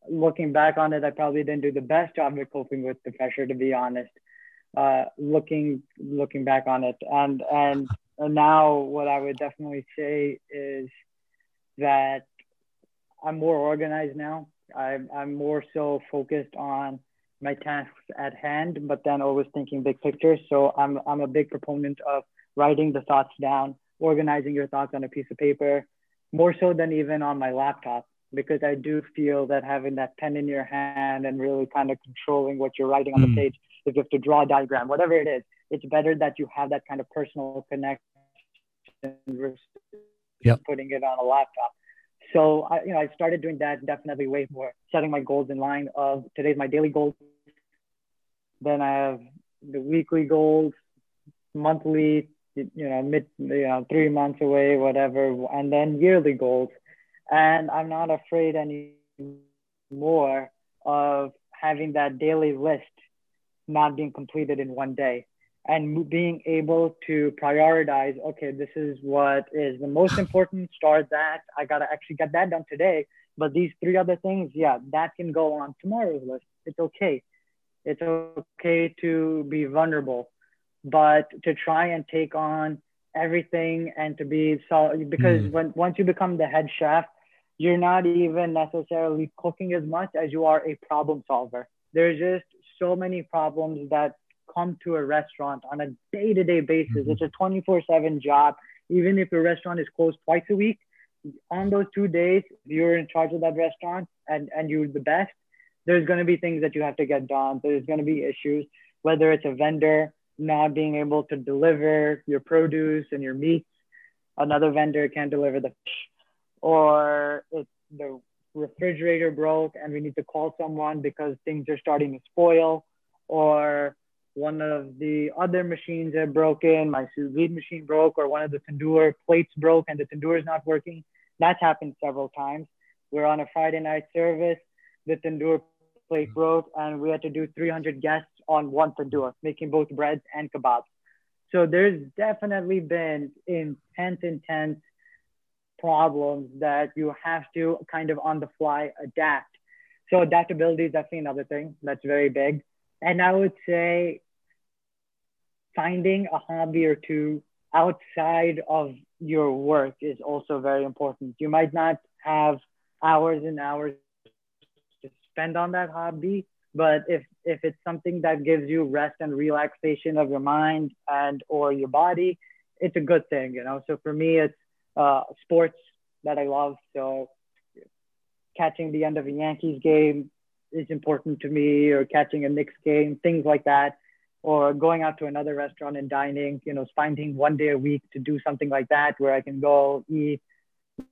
looking back on it, I probably didn't do the best job of coping with the pressure, to be honest. Uh, looking looking back on it, and and now what I would definitely say is that I'm more organized now. I'm I'm more so focused on my tasks at hand, but then always thinking big picture. So I'm I'm a big proponent of writing the thoughts down, organizing your thoughts on a piece of paper, more so than even on my laptop, because I do feel that having that pen in your hand and really kind of controlling what you're writing on mm. the page, if you have to draw a diagram, whatever it is, it's better that you have that kind of personal connection versus yep. putting it on a laptop. So I, you know, I started doing that definitely way more, setting my goals in line of today's my daily goals. Then I have the weekly goals, monthly, you know, mid, you know, three months away, whatever, and then yearly goals. And I'm not afraid anymore of having that daily list not being completed in one day and being able to prioritize okay this is what is the most important start that. I gotta actually get that done today. But these three other things yeah that can go on tomorrow's list. It's okay. It's okay to be vulnerable but to try and take on everything and to be so because mm. when once you become the head chef you're not even necessarily cooking as much as you are a problem solver. There's just so many problems that come to a restaurant on a day-to-day basis. Mm-hmm. it's a 24-7 job. Even if your restaurant is closed twice a week on those two days you're in charge of that restaurant and and you're the best there's going to be things that you have to get done. There's going to be issues whether it's a vendor not being able to deliver your produce and your meats another vendor can't deliver the fish or it's the refrigerator broke and we need to call someone because things are starting to spoil or one of the other machines had broken, my sous vide machine broke, or one of the tandoor plates broke and the tandoor is not working. That's happened several times. We're on a Friday night service, the tandoor plate mm-hmm. broke, and we had to do 300 guests on one tandoor, making both breads and kebabs. So there's definitely been intense, intense problems that you have to kind of on the fly adapt. So adaptability is definitely another thing that's very big. And I would say finding a hobby or two outside of your work is also very important. You might not have hours and hours to spend on that hobby, but if if it's something that gives you rest and relaxation of your mind and or your body, it's a good thing, you know. So for me, it's uh, sports that I love. So catching the end of a Yankees game, is important to me or catching a Knicks game, things like that, or going out to another restaurant and dining, you know, finding one day a week to do something like that where I can go eat,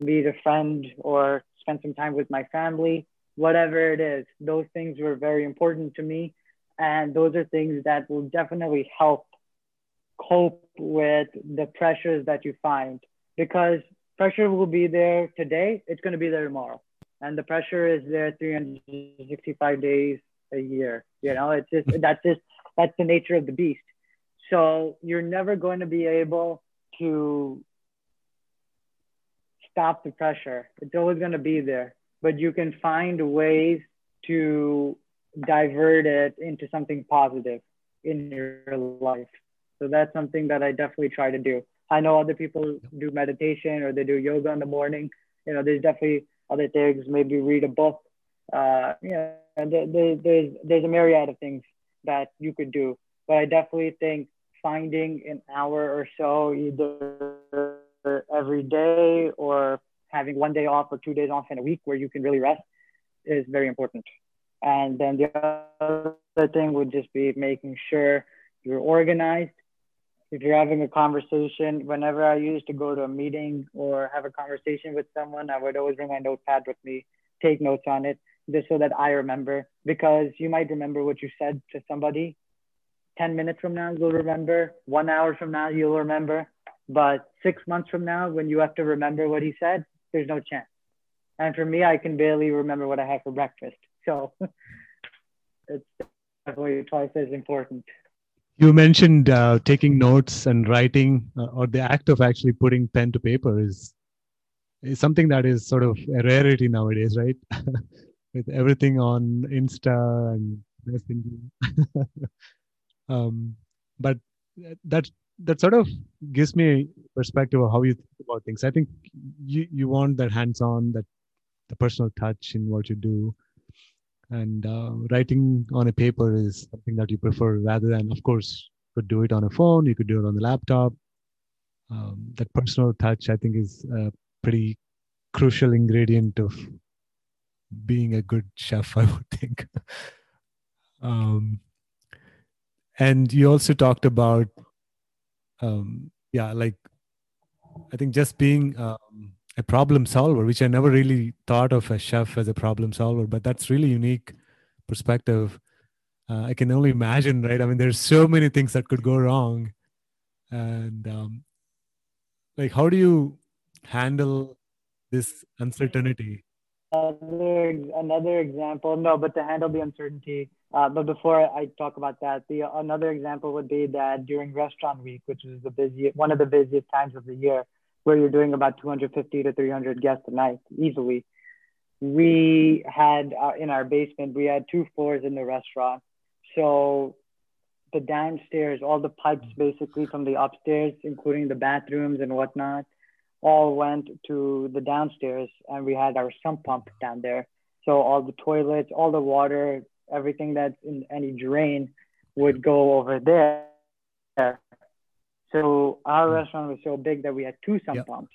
meet a friend or spend some time with my family, whatever it is. Those things were very important to me. And those are things that will definitely help cope with the pressures that you find because pressure will be there today, it's going to be there tomorrow and the pressure is there 365 days a year you know it's just that's just that's the nature of the beast. So you're never going to be able to stop the pressure. It's always going to be there but you can find ways to divert it into something positive in your life. So that's something that i definitely try to do. I know other people do meditation or they do yoga in the morning. You know there's definitely other things, maybe read a book. Uh, you know, there, there's there's a myriad of things that you could do, but I definitely think finding an hour or so either every day or having one day off or two days off in a week where you can really rest is very important. And then the other thing would just be making sure you're organized if you're having a conversation, whenever I used to go to a meeting or have a conversation with someone, I would always bring my notepad with me, take notes on it, just so that I remember. Because you might remember what you said to somebody 10 minutes from now, you'll remember. One hour from now, you'll remember. But six months from now, when you have to remember what he said, there's no chance. And for me, I can barely remember what I had for breakfast. So it's definitely twice as important. You mentioned uh, taking notes and writing, uh, or the act of actually putting pen to paper is is something that is sort of a rarity nowadays, right? With everything on Insta and um, but that that sort of gives me a perspective of how you think about things. I think you you want that hands-on, that the personal touch in what you do and uh, writing on a paper is something that you prefer rather than of course you could do it on a phone you could do it on the laptop. Um, that personal touch i think is a pretty crucial ingredient of being a good chef i would think. Um, and you also talked about um, yeah like i think just being um, a problem solver, which I never really thought of a chef as a problem solver, but that's really unique perspective. Uh, I can only imagine, right? I mean, there's so many things that could go wrong, and um, like, how do you handle this uncertainty? Another another example, no, but to handle the uncertainty. Uh, but before I talk about that, the another example would be that during restaurant week, which is the busiest one of the busiest times of the year, where you're doing about 250 to 300 guests a night easily. We had uh, in our basement, we had two floors in the restaurant. So the downstairs, all the pipes basically from the upstairs, including the bathrooms and whatnot, all went to the downstairs and we had our sump pump down there. So all the toilets, all the water, everything that's in any drain would go over there. So our hmm. restaurant was so big that we had two sump yep. pumps,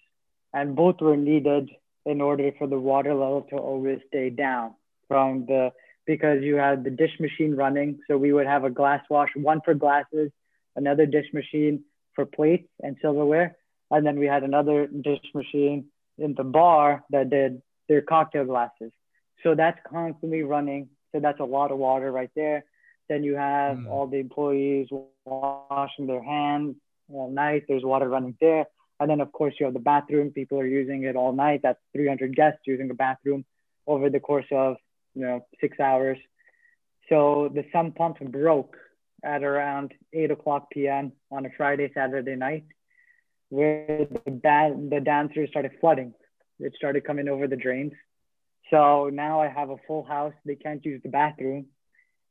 and both were needed in order for the water level to always stay down from the because you had the dish machine running. So we would have a glass wash, one for glasses, another dish machine for plates and silverware, and then we had another dish machine in the bar that did their cocktail glasses. So that's constantly running. So that's a lot of water right there. Then you have mm. all the employees washing their hands, all night. There's water running there. And then, of course, you have the bathroom. People are using it all night. That's 300 guests using the bathroom over the course of, you know, six hours. So the sump pump broke at around 8 o'clock p.m. on a Friday, Saturday night, where the, ba- the dancers started flooding. It started coming over the drains. So now I have a full house. They can't use the bathroom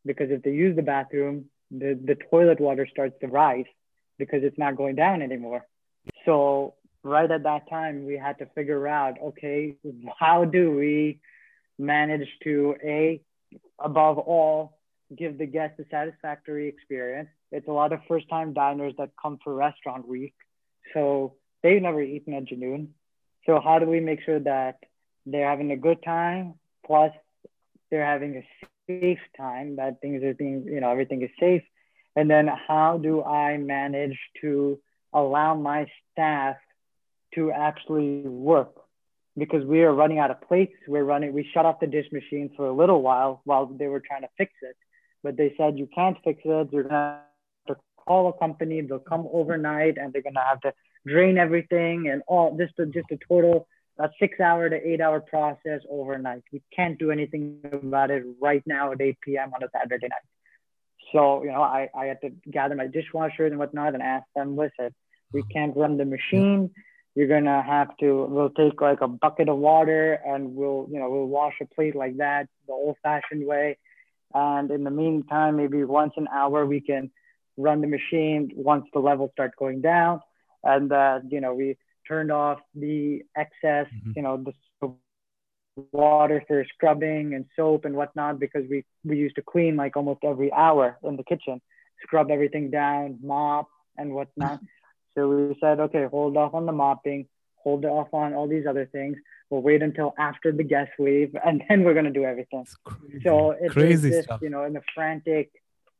because if they use the bathroom, the, the toilet water starts to rise because it's not going down anymore. So right at that time, we had to figure out, okay, how do we manage to a above all give the guests a satisfactory experience? It's a lot of first time diners that come for restaurant week. So they've never eaten at Junoon. So how do we make sure that they're having a good time? Plus, they're having a safe time, that things are being, you know, everything is safe. And then how do I manage to allow my staff to actually work? Because we are running out of plates. We're running, we shut off the dish machine for a little while while they were trying to fix it. But they said, you can't fix it. You're going to have to call a company. They'll come overnight and they're going to have to drain everything and all just a, just a total a six hour to eight hour process overnight. We can't do anything about it right now at 8 p.m. on a Saturday night. So, you know, I, I had to gather my dishwashers and whatnot and ask them, listen, we can't run the machine. You're gonna have to we'll take like a bucket of water and we'll, you know, we'll wash a plate like that, the old fashioned way. And in the meantime, maybe once an hour we can run the machine once the levels start going down. And uh, you know, we turned off the excess, mm-hmm. you know, the water for scrubbing and soap and whatnot because we we used to clean like almost every hour in the kitchen, scrub everything down, mop and whatnot. so we said, okay, hold off on the mopping, hold off on all these other things. We'll wait until after the guests leave, and then we're gonna do everything. So it's crazy just, stuff. you know, in the frantic,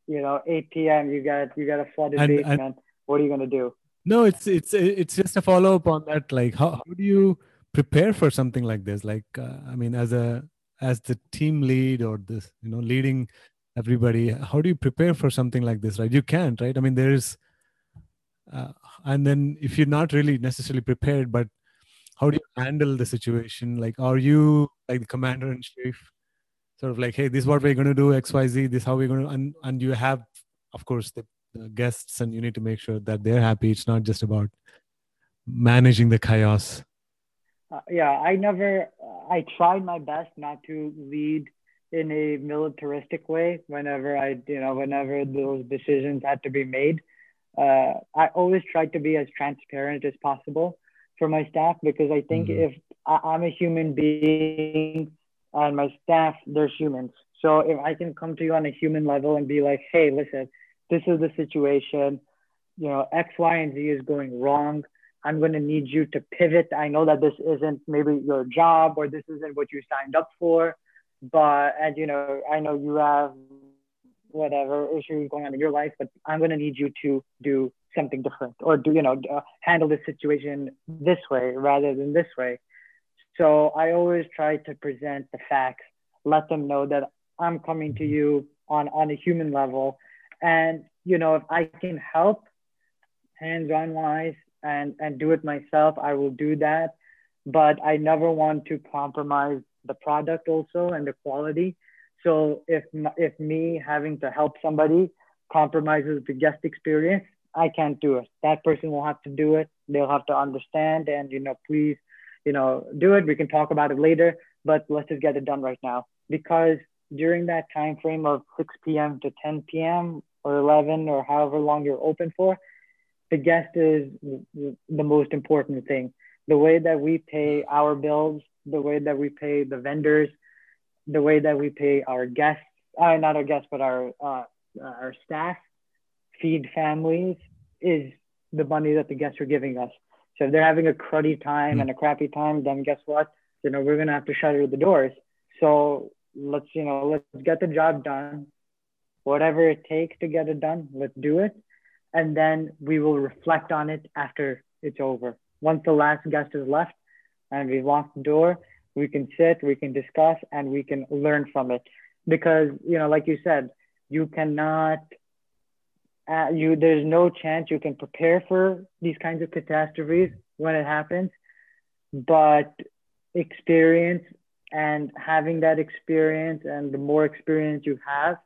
you know, 8 p.m. You got you got a flooded and, basement. And, what are you gonna do? No, it's it's it's just a follow up on that. Like, how, how do you prepare for something like this? Like, uh, I mean, as a as the team lead or this, you know, leading everybody, how do you prepare for something like this? Right? You can't, right? I mean, there's, uh, and then if you're not really necessarily prepared, but how do you handle the situation? Like, are you like the commander in chief? Sort of like, hey, this is what we're going to do, X, Y, Z. This how we're going to, and and you have, of course, the the guests and you need to make sure that they're happy it's not just about managing the chaos uh, yeah i never i tried my best not to lead in a militaristic way whenever i you know whenever those decisions had to be made uh, i always tried to be as transparent as possible for my staff because i think mm-hmm. if I, i'm a human being and my staff they're humans so if i can come to you on a human level and be like hey listen this is the situation. You know, X, Y, and Z is going wrong. I'm going to need you to pivot. I know that this isn't maybe your job or this isn't what you signed up for, but and you know, I know you have whatever issues going on in your life, but I'm going to need you to do something different or do you know uh, handle this situation this way rather than this way. So I always try to present the facts, let them know that I'm coming to you on on a human level and you know if i can help hands-on wise and and do it myself i will do that. But i never want to compromise the product also and the quality. So if if me having to help somebody compromises the guest experience i can't do it. That person will have to do it. They'll have to understand and you know please you know do it. We can talk about it later but let's just get it done right now. Because during that time frame of 6 p.m. to 10 p.m or 11 or however long you're open for, the guest is the most important thing. The way that we pay our bills, the way that we pay the vendors, the way that we pay our guests, uh, not our guests, but our, uh, our staff, feed families is the money that the guests are giving us. So if they're having a cruddy time mm. and a crappy time, then guess what? You know, we're gonna have to shutter the doors. So let's, you know, let's get the job done whatever it takes to get it done, let's do it. And then we will reflect on it after it's over. Once the last guest is left and we lock the door, we can sit, we can discuss, and we can learn from it. Because, you know, like you said, you cannot, uh, you there's no chance you can prepare for these kinds of catastrophes when it happens. But experience and having that experience and the more experience you have,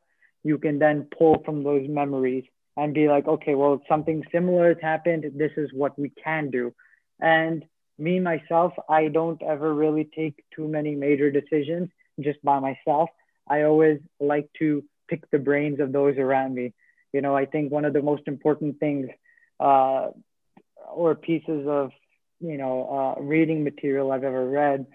you can then pull from those memories and be like, okay, well, something similar has happened. This is what we can do. And me, myself, I don't ever really take too many major decisions just by myself. I always like to pick the brains of those around me. You know, I think one of the most important things uh, or pieces of, you know, uh, reading material I've ever read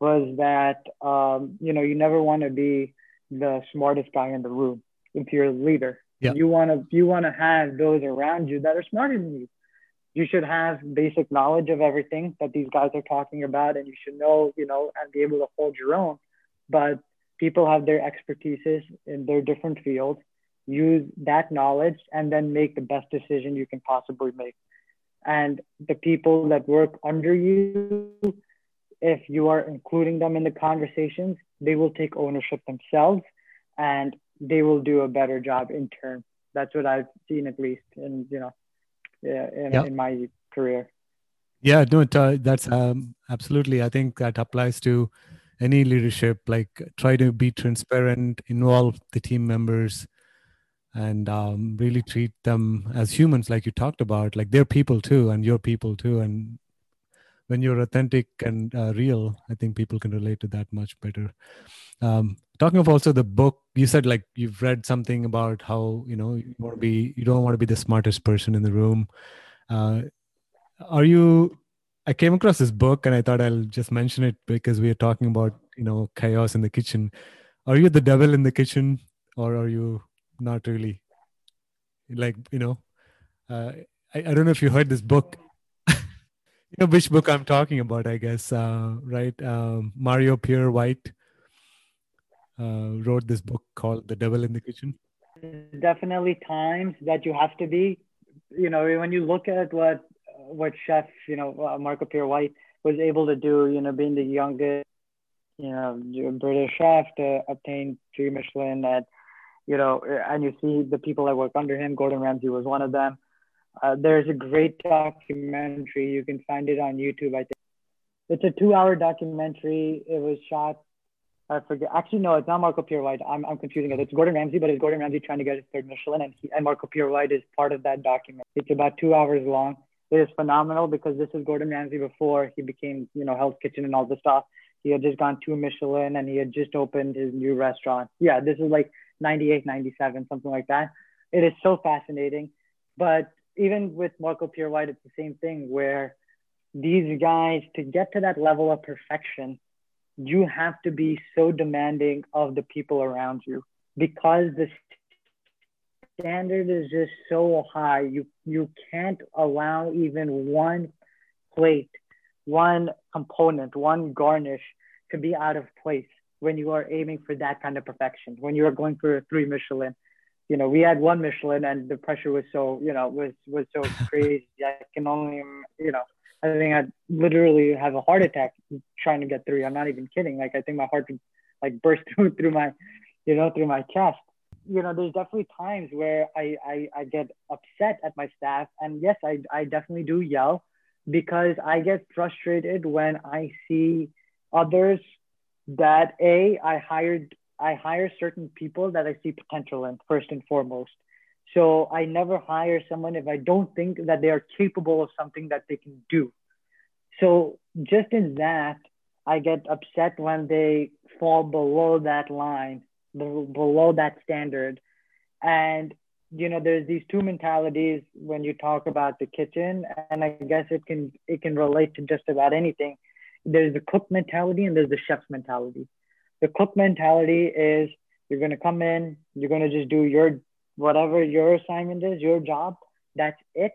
was that, um, you know, you never want to be the smartest guy in the room if you're a leader. You want to you want to have those around you that are smarter than you. You should have basic knowledge of everything that these guys are talking about, and you should know, you know, and be able to hold your own. But people have their expertises in their different fields use that knowledge and then make the best decision you can possibly make and the people that work under you if you are including them in the conversations they will take ownership themselves and they will do a better job in turn. That's what i've seen at least in you know in, yep. in my career. Yeah no uh, that's um, absolutely. I think that applies to any leadership like try to be transparent involve the team members and um, really treat them as humans like you talked about like they're people too and you're people too and when you're authentic and uh, real i think people can relate to that much better. Um, talking of also the book you said like you've read something about how you know you want to be you don't want to be the smartest person in the room uh, are you I came across this book and I thought I'll just mention it because we are talking about, you know, chaos in the kitchen. Are you the devil in the kitchen or are you not really? Like, you know, uh, I, I don't know if you heard this book. you know which book I'm talking about, I guess, uh, right? Um, Marco Pierre White uh, wrote this book called The Devil in the Kitchen. Definitely times that you have to be, you know, when you look at what what chef, you know, uh, Marco Pierre White was able to do, you know, being the youngest, you know, British chef to obtain three Michelin at, you know, and you see the people that work under him. Gordon Ramsay was one of them. Uh, there's a great documentary. You can find it on YouTube. I think it's a two-hour documentary. It was shot. I forget. Actually, no, it's not Marco Pierre White. I'm, I'm confusing it. It's Gordon Ramsay, but it's Gordon Ramsay trying to get his third Michelin, and, he, and Marco Pierre White is part of that document. It's about two hours long it is phenomenal because this is Gordon Ramsay before he became, you know, Hell's Kitchen and all the stuff. He had just gone to Michelin and he had just opened his new restaurant. Yeah, this is like 98, 97, something like that. It is so fascinating. But even with Marco Pierre White, it's the same thing where these guys, to get to that level of perfection, you have to be so demanding of the people around you because the standard is just so high. You you can't allow even one plate, one component, one garnish to be out of place when you are aiming for that kind of perfection. When you are going for a three Michelin, you know, we had one Michelin and the pressure was so, you know, was was so crazy. I can only, you know, I think I'd literally have a heart attack trying to get three. I'm not even kidding. Like I think my heart would like burst through through my, you know, through my chest you know, there's definitely times where I, I, I get upset at my staff. And yes, I, I definitely do yell because I get frustrated when I see others that A, I hired, I hire certain people that I see potential in first and foremost. So I never hire someone if I don't think that they are capable of something that they can do. So just in that, I get upset when they fall below that line below that standard. And you know, there's these two mentalities when you talk about the kitchen, and I guess it can it can relate to just about anything. There's the cook mentality and there's the chef's mentality. The cook mentality is you're gonna come in, you're gonna just do your whatever your assignment is, your job. That's it.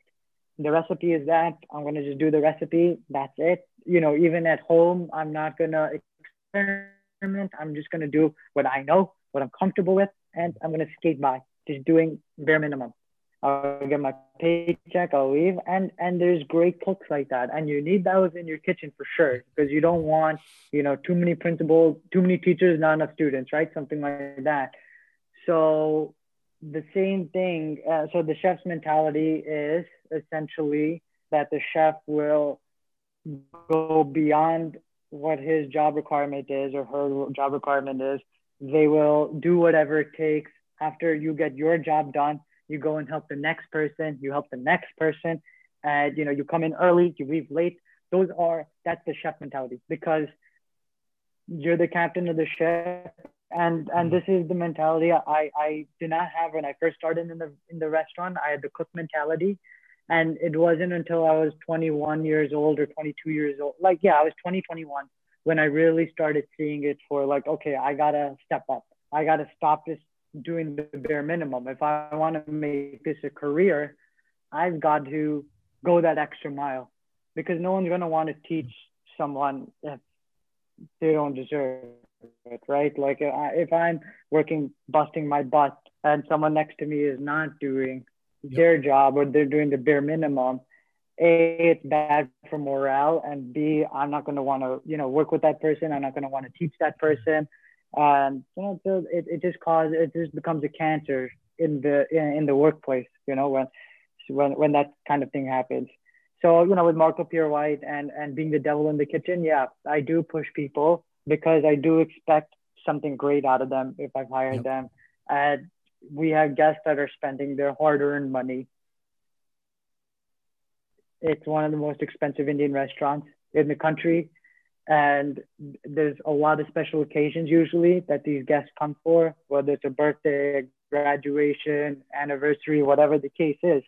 The recipe is that. I'm gonna just do the recipe. That's it. You know, even at home, I'm not gonna experiment. I'm just gonna do what I know what I'm comfortable with, and I'm gonna skate by, just doing bare minimum. I'll get my paycheck, I'll leave, and and there's great cooks like that, and you need those in your kitchen for sure because you don't want you know too many principals, too many teachers, not enough students, right? Something like that. So the same thing. Uh, so the chef's mentality is essentially that the chef will go beyond what his job requirement is or her job requirement is they will do whatever it takes. After you get your job done, you go and help the next person, you help the next person, and you know, you come in early, you leave late. Those are that's the chef mentality because you're the captain of the ship and and mm-hmm. this is the mentality I, I did not have when I first started in the in the restaurant. I had the cook mentality. And it wasn't until I was 21 years old or 22 years old. Like, yeah, I was 20, 21 when I really started seeing it for like, okay, I gotta step up. I gotta stop this doing the bare minimum. If I want to make this a career, I've got to go that extra mile because no one's gonna want to teach someone if they don't deserve. It, right? Like if I'm working, busting my butt, and someone next to me is not doing yep. their job or they're doing the bare minimum, a it's bad for morale, and b I'm not going to want to you know work with that person. I'm not going to want to teach that person, and you know so it, it just causes it just becomes a cancer in the in, in the workplace. You know when when when that kind of thing happens. So you know with Marco Pierre White and and being the devil in the kitchen, yeah, I do push people because I do expect something great out of them if I've hired yep. them. And we have guests that are spending their hard-earned money. It's one of the most expensive Indian restaurants in the country. And there's a lot of special occasions usually that these guests come for, whether it's a birthday, graduation, anniversary, whatever the case is.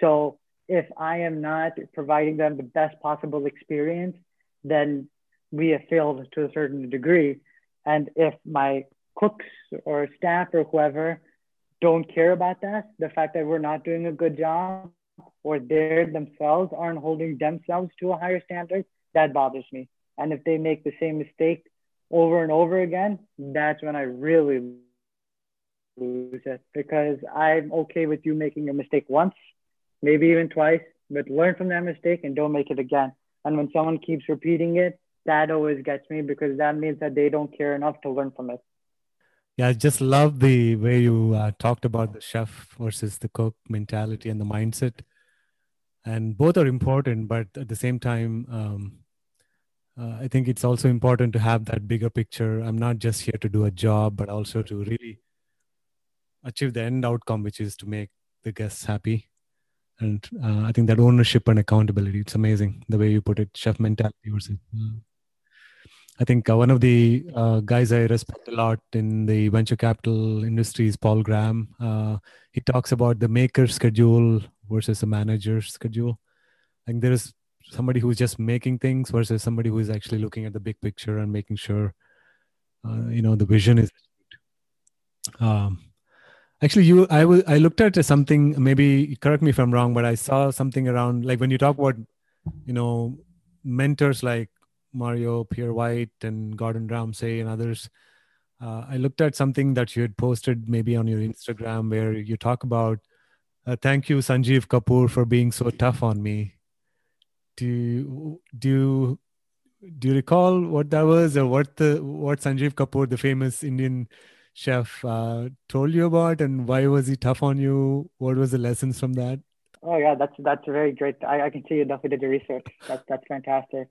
So if I am not providing them the best possible experience, then we have failed to a certain degree. And if my cooks or staff or whoever don't care about that, the fact that we're not doing a good job or they themselves aren't holding themselves to a higher standard, that bothers me. And if they make the same mistake over and over again, that's when I really lose it because I'm okay with you making a mistake once, maybe even twice, but learn from that mistake and don't make it again. And when someone keeps repeating it, that always gets me because that means that they don't care enough to learn from it. Yeah, I just love the way you uh, talked about the chef versus the cook mentality and the mindset. And both are important, but at the same time, um, uh, I think it's also important to have that bigger picture. I'm not just here to do a job, but also to really achieve the end outcome, which is to make the guests happy. And uh, I think that ownership and accountability, it's amazing the way you put it, chef mentality versus. Uh, I think uh, one of the uh, guys I respect a lot in the venture capital industry is Paul Graham. Uh, he talks about the maker schedule versus a manager schedule. I think there is somebody who's just making things versus somebody who is actually looking at the big picture and making sure, uh, you know, the vision is. Um, actually, you, I, w- I looked at something. Maybe correct me if I'm wrong, but I saw something around like when you talk about, you know, mentors like Marco Pierre White and Gordon Ramsay and others. Uh, I looked at something that you had posted maybe on your Instagram where you talk about, uh, thank you, Sanjeev Kapoor, for being so tough on me. Do you, do you, do you recall what that was or what the what Sanjeev Kapoor, the famous Indian chef, uh, told you about and why was he tough on you? What was the lessons from that? Oh yeah, that's that's very great. I, I can see you definitely did your research. That's that's fantastic.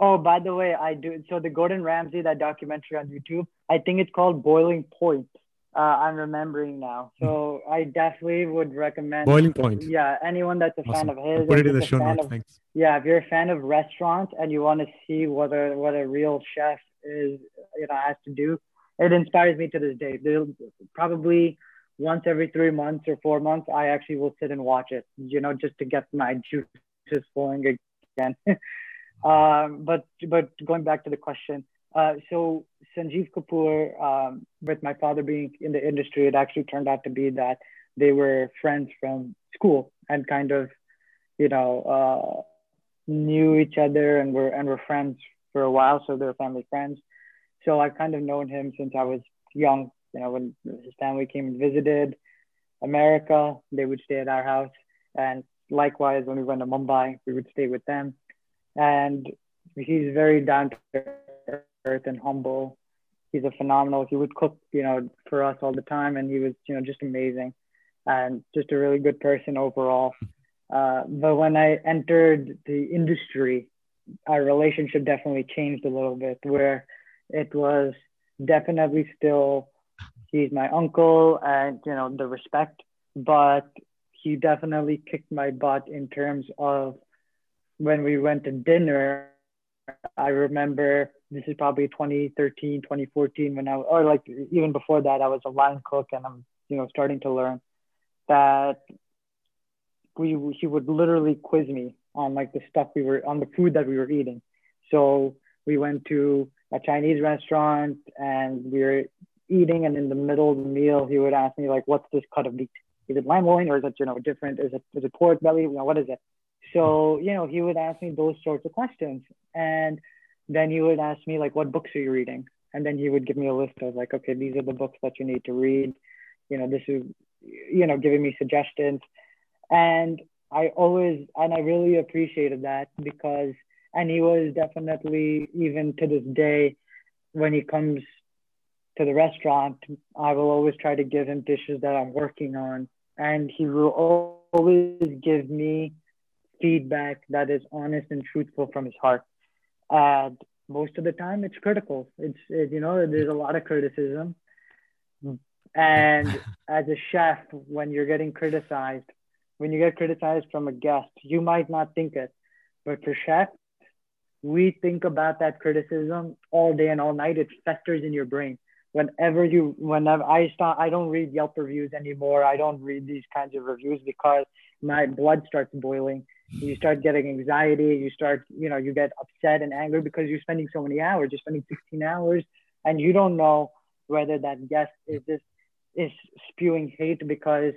Oh, by the way, I do. So the Gordon Ramsay, that documentary on YouTube, I think it's called Boiling Point. Uh, I'm remembering now. So I definitely would recommend Boiling Point. Yeah, anyone that's a awesome. fan of his. put it in the show notes. Of, thanks. Yeah, if you're a fan of restaurants and you want to see what a what a real chef is, you know, has to do, it inspires me to this day. They'll probably once every three months or four months, I actually will sit and watch it. You know, just to get my juices flowing again. Um, but but going back to the question, uh, so Sanjeev Kapoor, um, with my father being in the industry, it actually turned out to be that they were friends from school and kind of, you know, uh, knew each other and were and were friends for a while. So they're family friends. So I've kind of known him since I was young. You know, when his family came and visited America, they would stay at our house. And likewise, when we went to Mumbai, we would stay with them and he's very down to earth and humble. He's a phenomenal. He would cook, you know, for us all the time, and he was, you know, just amazing, and just a really good person overall. Uh, but when I entered the industry, our relationship definitely changed a little bit. Where it was definitely still he's my uncle, and you know the respect, but he definitely kicked my butt in terms of when we went to dinner, I remember this is probably 2013, 2014 when I, or like even before that, I was a line cook and I'm, you know, starting to learn that we, he would literally quiz me on like the stuff we were, on the food that we were eating. So we went to a Chinese restaurant and we were eating and in the middle of the meal, he would ask me like, what's this cut of meat? Is it lamb loin or is it, you know, different? Is it, is it pork belly? You know, what is it? So, you know, he would ask me those sorts of questions. And then he would ask me, like, what books are you reading? and then he would give me a list of like, okay, these are the books that you need to read. You know, this is, you know, giving me suggestions, and I always and I really appreciated that because, and he was definitely even to this day, when he comes to the restaurant, I will always try to give him dishes that I'm working on, and he will always give me feedback that is honest and truthful from his heart. And most of the time, it's critical. It's it, you know there's a lot of criticism, and as a chef, when you're getting criticized, when you get criticized from a guest, you might not think it, but for chefs, we think about that criticism all day and all night. It festers in your brain whenever you whenever I start I don't read Yelp reviews anymore. I don't read these kinds of reviews because my blood starts boiling. You start getting anxiety, you start, you know, you get upset and angry because you're spending so many hours, you're spending 16 hours and you don't know whether that guest is just is spewing hate because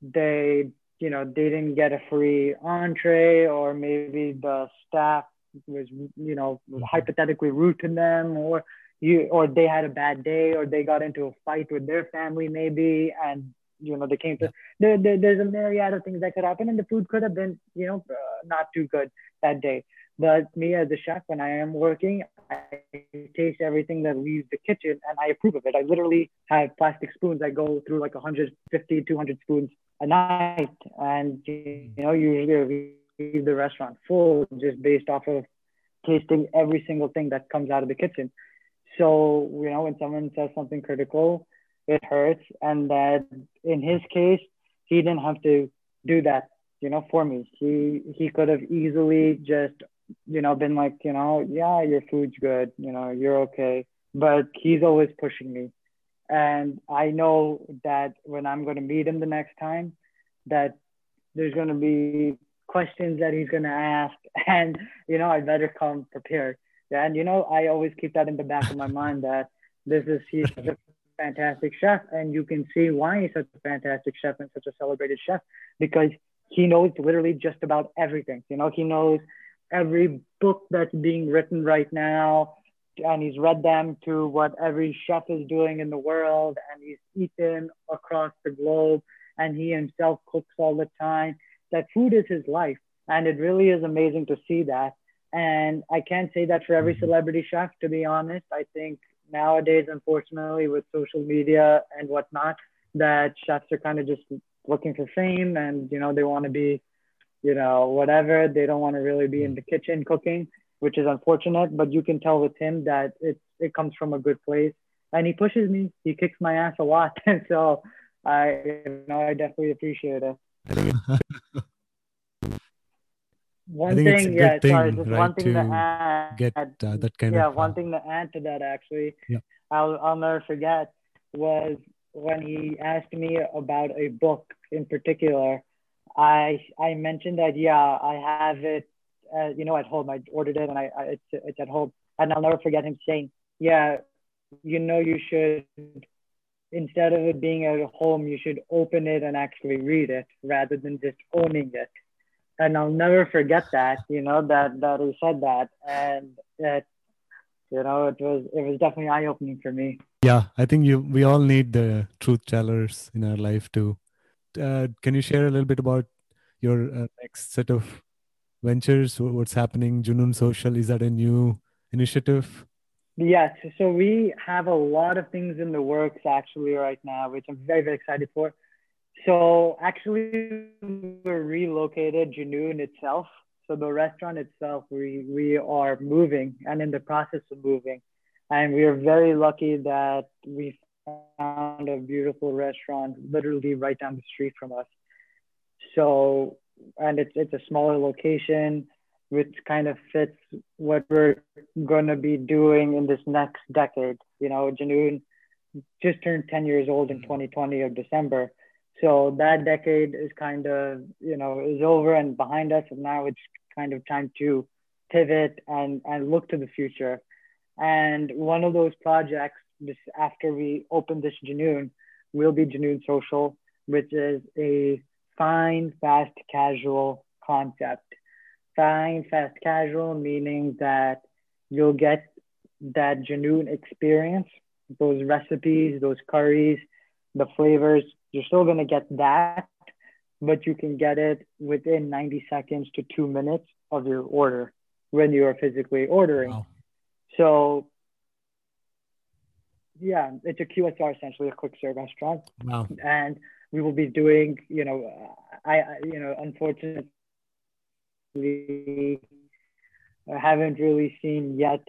they, you know, they didn't get a free entree or maybe the staff was, you know, mm-hmm. hypothetically rude to them or you or they had a bad day or they got into a fight with their family maybe and you know they came to there, there, there's a myriad of things that could happen and the food could have been you know uh, not too good that day. But me as a chef when i am working i taste everything that leaves the kitchen and i approve of it. I literally have plastic spoons i go through like 150 200 spoons a night. And you know usually leave the restaurant full just based off of tasting every single thing that comes out of the kitchen. So, you know, when someone says something critical, it hurts. And that in his case, he didn't have to do that, you know, for me. He he could have easily just, you know, been like, you know, yeah, your food's good, you know, you're okay. But he's always pushing me. And I know that when I'm going to meet him the next time, that there's going to be questions that he's going to ask. And, you know, I better come prepared. And you know, I always keep that in the back of my mind that this is he's fantastic chef, and you can see why he's such a fantastic chef and such a celebrated chef because he knows literally just about everything. You know, he knows every book that's being written right now, and he's read them to what every chef is doing in the world, and he's eaten across the globe, and he himself cooks all the time. That food is his life, and it really is amazing to see that. And I can't say that for every mm-hmm. celebrity chef, to be honest. I think nowadays, unfortunately, with social media and whatnot, that chefs are kind of just looking for fame and, you know, they want to be, you know, whatever. They don't want to really be in the mm. kitchen cooking, which is unfortunate. But you can tell with him that it, it comes from a good place. And he pushes me, he kicks my ass a lot. And so I, you know, I definitely appreciate it. one thing, yeah, thing, sorry, just right, one thing to, to add, get uh, that kind yeah, of. Yeah, one thing to add to that actually, yeah. I'll I'll never forget was when he asked me about a book in particular. I I mentioned that yeah, I have it, uh, you know, at home. I ordered it and I, I it's it's at home, and I'll never forget him saying, yeah, you know, you should instead of it being at home, you should open it and actually read it rather than just owning it and I'll never forget that. You know that that he said that, and that you know it was it was definitely eye opening for me. Yeah, I think you we all need the truth tellers in our life too. Uh, can you share a little bit about your uh, next set of ventures? What's happening? Junoon Social is that a new initiative? Yes, so we have a lot of things in the works actually right now, which I'm very very excited for. So actually, we're relocated Junoon itself. So the restaurant itself, we we are moving and in the process of moving, and we are very lucky that we found a beautiful restaurant literally right down the street from us. So, and it's it's a smaller location, which kind of fits what we're going to be doing in this next decade. You know, Junoon just turned 10 years old in mm-hmm. 2020 of December. So that decade is kind of, you know, is over and behind us. And now it's kind of time to pivot and, and look to the future. And one of those projects, just after we open this Junoon, will be Junoon Social, which is a fine, fast, casual concept. Fine, fast, casual, meaning that you'll get that Junoon experience, those recipes, those curries, the flavors, you're still going to get that, but you can get it within 90 seconds to two minutes of your order when you are physically ordering. Wow. So, yeah, it's a QSR essentially, a quick serve restaurant. Wow. And we will be doing, you know, I, I you know, unfortunately, I haven't really seen yet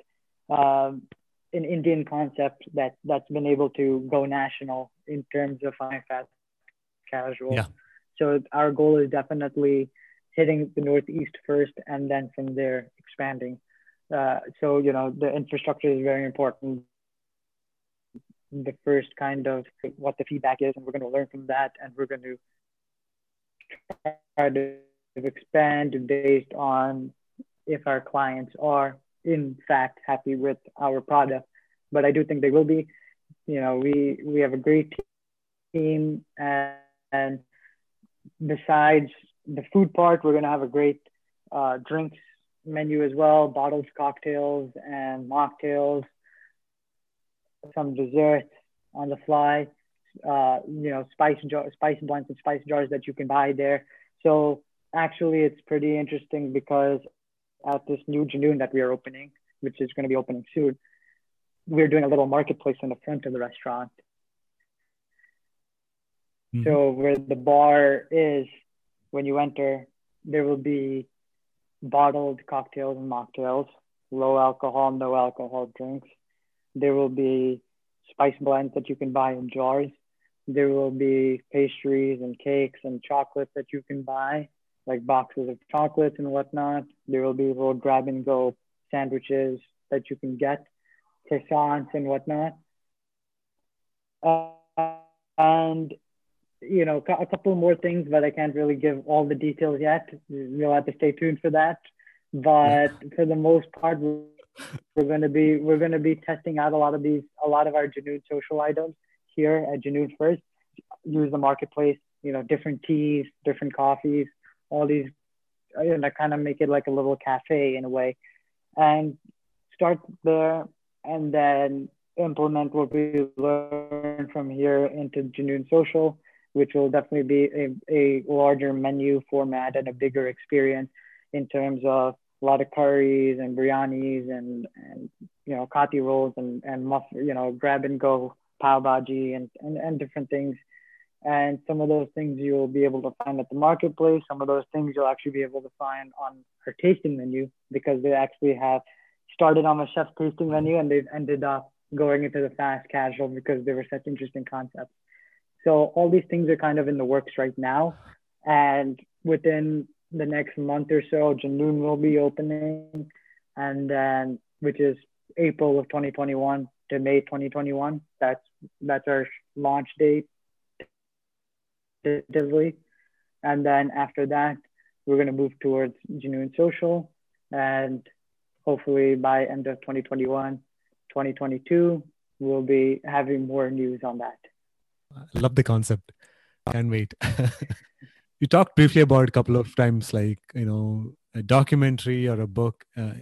um, an Indian concept that that's been able to go national in terms of high fast casual. Yeah. So our goal is definitely hitting the Northeast first, and then from there expanding. Uh, so you know the infrastructure is very important. The first kind of what the feedback is, and we're going to learn from that, and we're going to try to expand based on if our clients are in fact happy with our product. But I do think they will be. You know, we we have a great team, and, and besides the food part, we're gonna have a great uh, drinks menu as well, bottles, cocktails and mocktails, some desserts on the fly. Uh, you know, spice jar, spice blends and spice jars that you can buy there. So actually, it's pretty interesting because at this new Junoon that we are opening, which is going to be opening soon, we're doing a little marketplace in the front of the restaurant. Mm-hmm. So where the bar is, when you enter, there will be bottled cocktails and mocktails, low alcohol, no alcohol drinks. There will be spice blends that you can buy in jars. There will be pastries and cakes and chocolates that you can buy like boxes of chocolates and whatnot. There will be little grab and go sandwiches that you can get, croissants and whatnot. Uh, and you know, a couple more things, but I can't really give all the details yet. You'll have to stay tuned for that. But for the most part, we're going to be we're going to be testing out a lot of these a lot of our Junoon social items here at Junoon first. Use the marketplace, you know, different teas, different coffees, all these, you know, kind of make it like a little cafe in a way, and start there, and then implement what we learn from here into Junoon Social, which will definitely be a, a larger menu format and a bigger experience in terms of a lot of curries and biryanis and, and you know kati rolls and and muff, you know grab and go pav bhaji and, and and different things and some of those things you'll be able to find at the marketplace. Some of those things you'll actually be able to find on our tasting menu because they actually have started on a chef tasting menu and they've ended up going into the fast casual because they were such interesting concepts. So all these things are kind of in the works right now. And within the next month or so, Junoon will be opening. And then, which is April of 2021 to May 2021. That's that's our launch date. And then after that, we're going to move towards Junoon Social. And hopefully by end of 2021, 2022, we'll be having more news on that. I love the concept. Can't wait. you talked briefly about a couple of times, like, you know, a documentary or a book. Uh,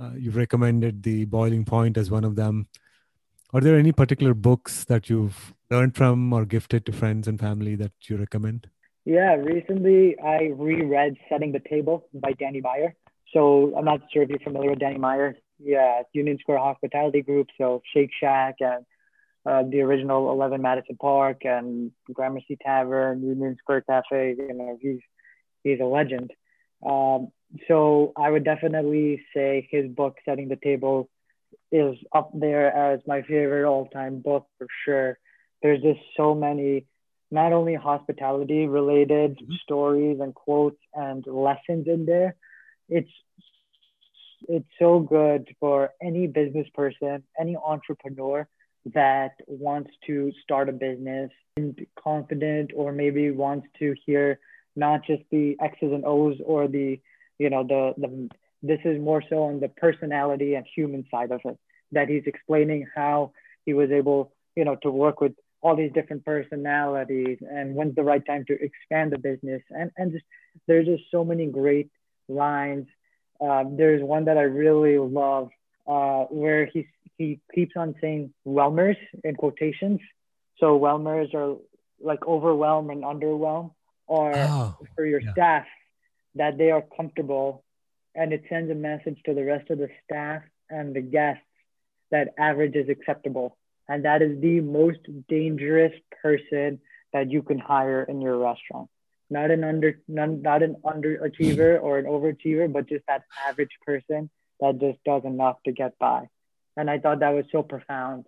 uh, you've recommended The Boiling Point as one of them. Are there any particular books that you've learned from or gifted to friends and family that you recommend? Yeah, recently I reread Setting the Table by Danny Meyer. So I'm not sure if you're familiar with Danny Meyer. Yeah, Union Square Hospitality Group, so Shake Shack and uh, the original 11 Madison Park and Gramercy Tavern, Union Square Cafe. You know, he's he's a legend. Um, so I would definitely say his book, Setting the Table, is up there as my favorite all-time book for sure there's just so many not only hospitality related mm-hmm. stories and quotes and lessons in there it's it's so good for any business person any entrepreneur that wants to start a business and confident or maybe wants to hear not just the x's and o's or the you know the the this is more so on the personality and human side of it that he's explaining how he was able you know to work with all these different personalities and when's the right time to expand the business. And and just there's just so many great lines um, there's one that i really love uh, where he he keeps on saying Whelmers in quotations. So Whelmers are like overwhelm and underwhelm, or Oh, for your yeah. staff that they are comfortable, and it sends a message to the rest of the staff and the guests that average is acceptable, and that is the most dangerous person that you can hire in your restaurant. Not an under, not an underachiever or an overachiever, but just that average person that just does enough to get by. And I thought that was so profound.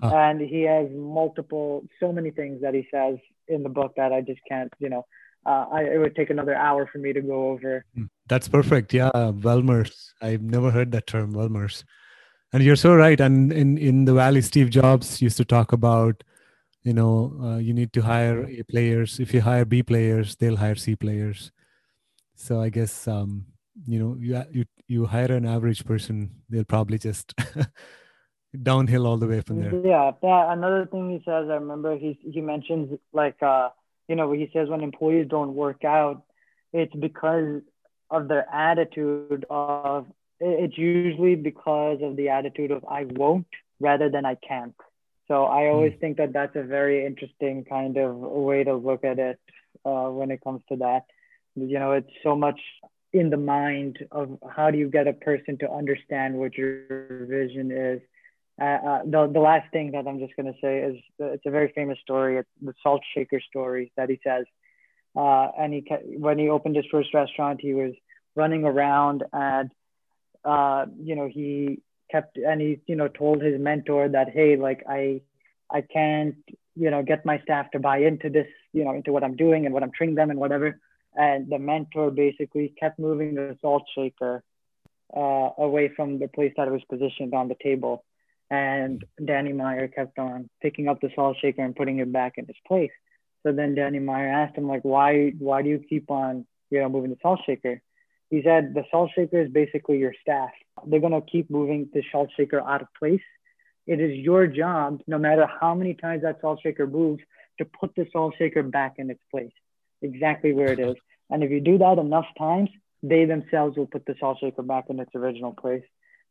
Huh. And he has multiple, so many things that he says in the book that I just can't, you know, uh, I, it would take another hour for me to go over. That's perfect. Yeah, Whelmers. I've never heard that term, Whelmers. And you're so right. And in in the Valley, Steve Jobs used to talk about, you know, uh, you need to hire A players. If you hire B players, they'll hire C players. So I guess um, you know you you you hire an average person, they'll probably just downhill all the way from there. Yeah, yeah. Another thing he says, I remember he he mentions like uh, you know, he says when employees don't work out, it's because of their attitude of it's usually because of the attitude of I won't rather than I can't. So I always think that that's a very interesting kind of way to look at it uh, when it comes to that. You know, it's so much in the mind of how do you get a person to understand what your vision is. Uh, uh, the, the last thing that I'm just going to say is that it's a very famous story. It's the salt shaker story that he says. Uh, and he when he opened his first restaurant, he was running around and uh, you know he kept and he you know told his mentor that hey like I I can't you know get my staff to buy into this you know into what I'm doing and what I'm training them and whatever. And the mentor basically kept moving the salt shaker uh, away from the place that it was positioned on the table. And Danny Meyer kept on picking up the salt shaker and putting it back in its place. So then Danny Meyer asked him, like, why why do you keep on, you know, moving the salt shaker? He said the salt shaker is basically your staff. They're gonna keep moving the salt shaker out of place. It is your job, no matter how many times that salt shaker moves, to put the salt shaker back in its place, exactly where it is. And if you do that enough times, they themselves will put the salt shaker back in its original place.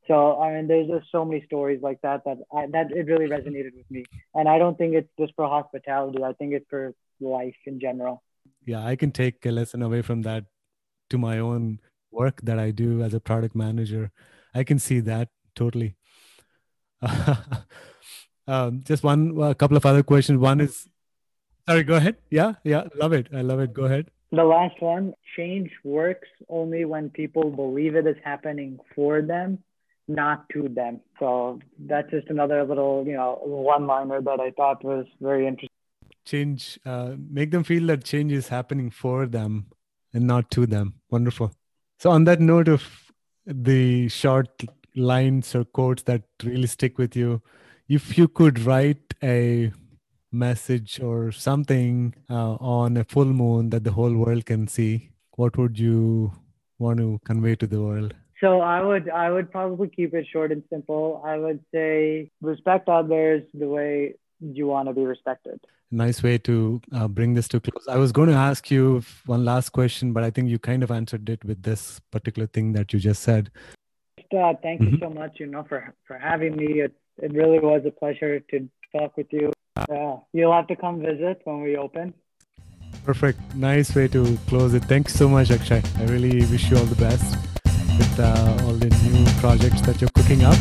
So I mean, there's just so many stories like that that I, that it really resonated with me. And I don't think it's just for hospitality. I think it's for life in general. Yeah, I can take a lesson away from that to my own work that I do as a product manager. I can see that totally. um, just one, a couple of other questions. One is, sorry, go ahead. Yeah, yeah, love it. I love it. Go ahead. The last one change works only when people believe it is happening for them, not to them. So that's just another little, you know, one liner that I thought was very interesting. Change, uh, make them feel that change is happening for them and not to them. Wonderful. So, on that note of the short lines or quotes that really stick with you, if you could write a message or something uh, on a full moon that the whole world can see, what would you want to convey to the world? So I would I would probably keep it short and simple. I would say respect others the way you want to be respected. Nice way to uh, bring this to close. I was going to ask you one last question, but I think you kind of answered it with this particular thing that you just said. Uh, thank you Mhm. so much, you know, for for having me. It it really was a pleasure to talk with you. Yeah, you'll have to come visit when we open. Perfect. Nice way to close it. Thanks so much, Akshay. I really wish you all the best with uh, all the new projects that you're cooking up.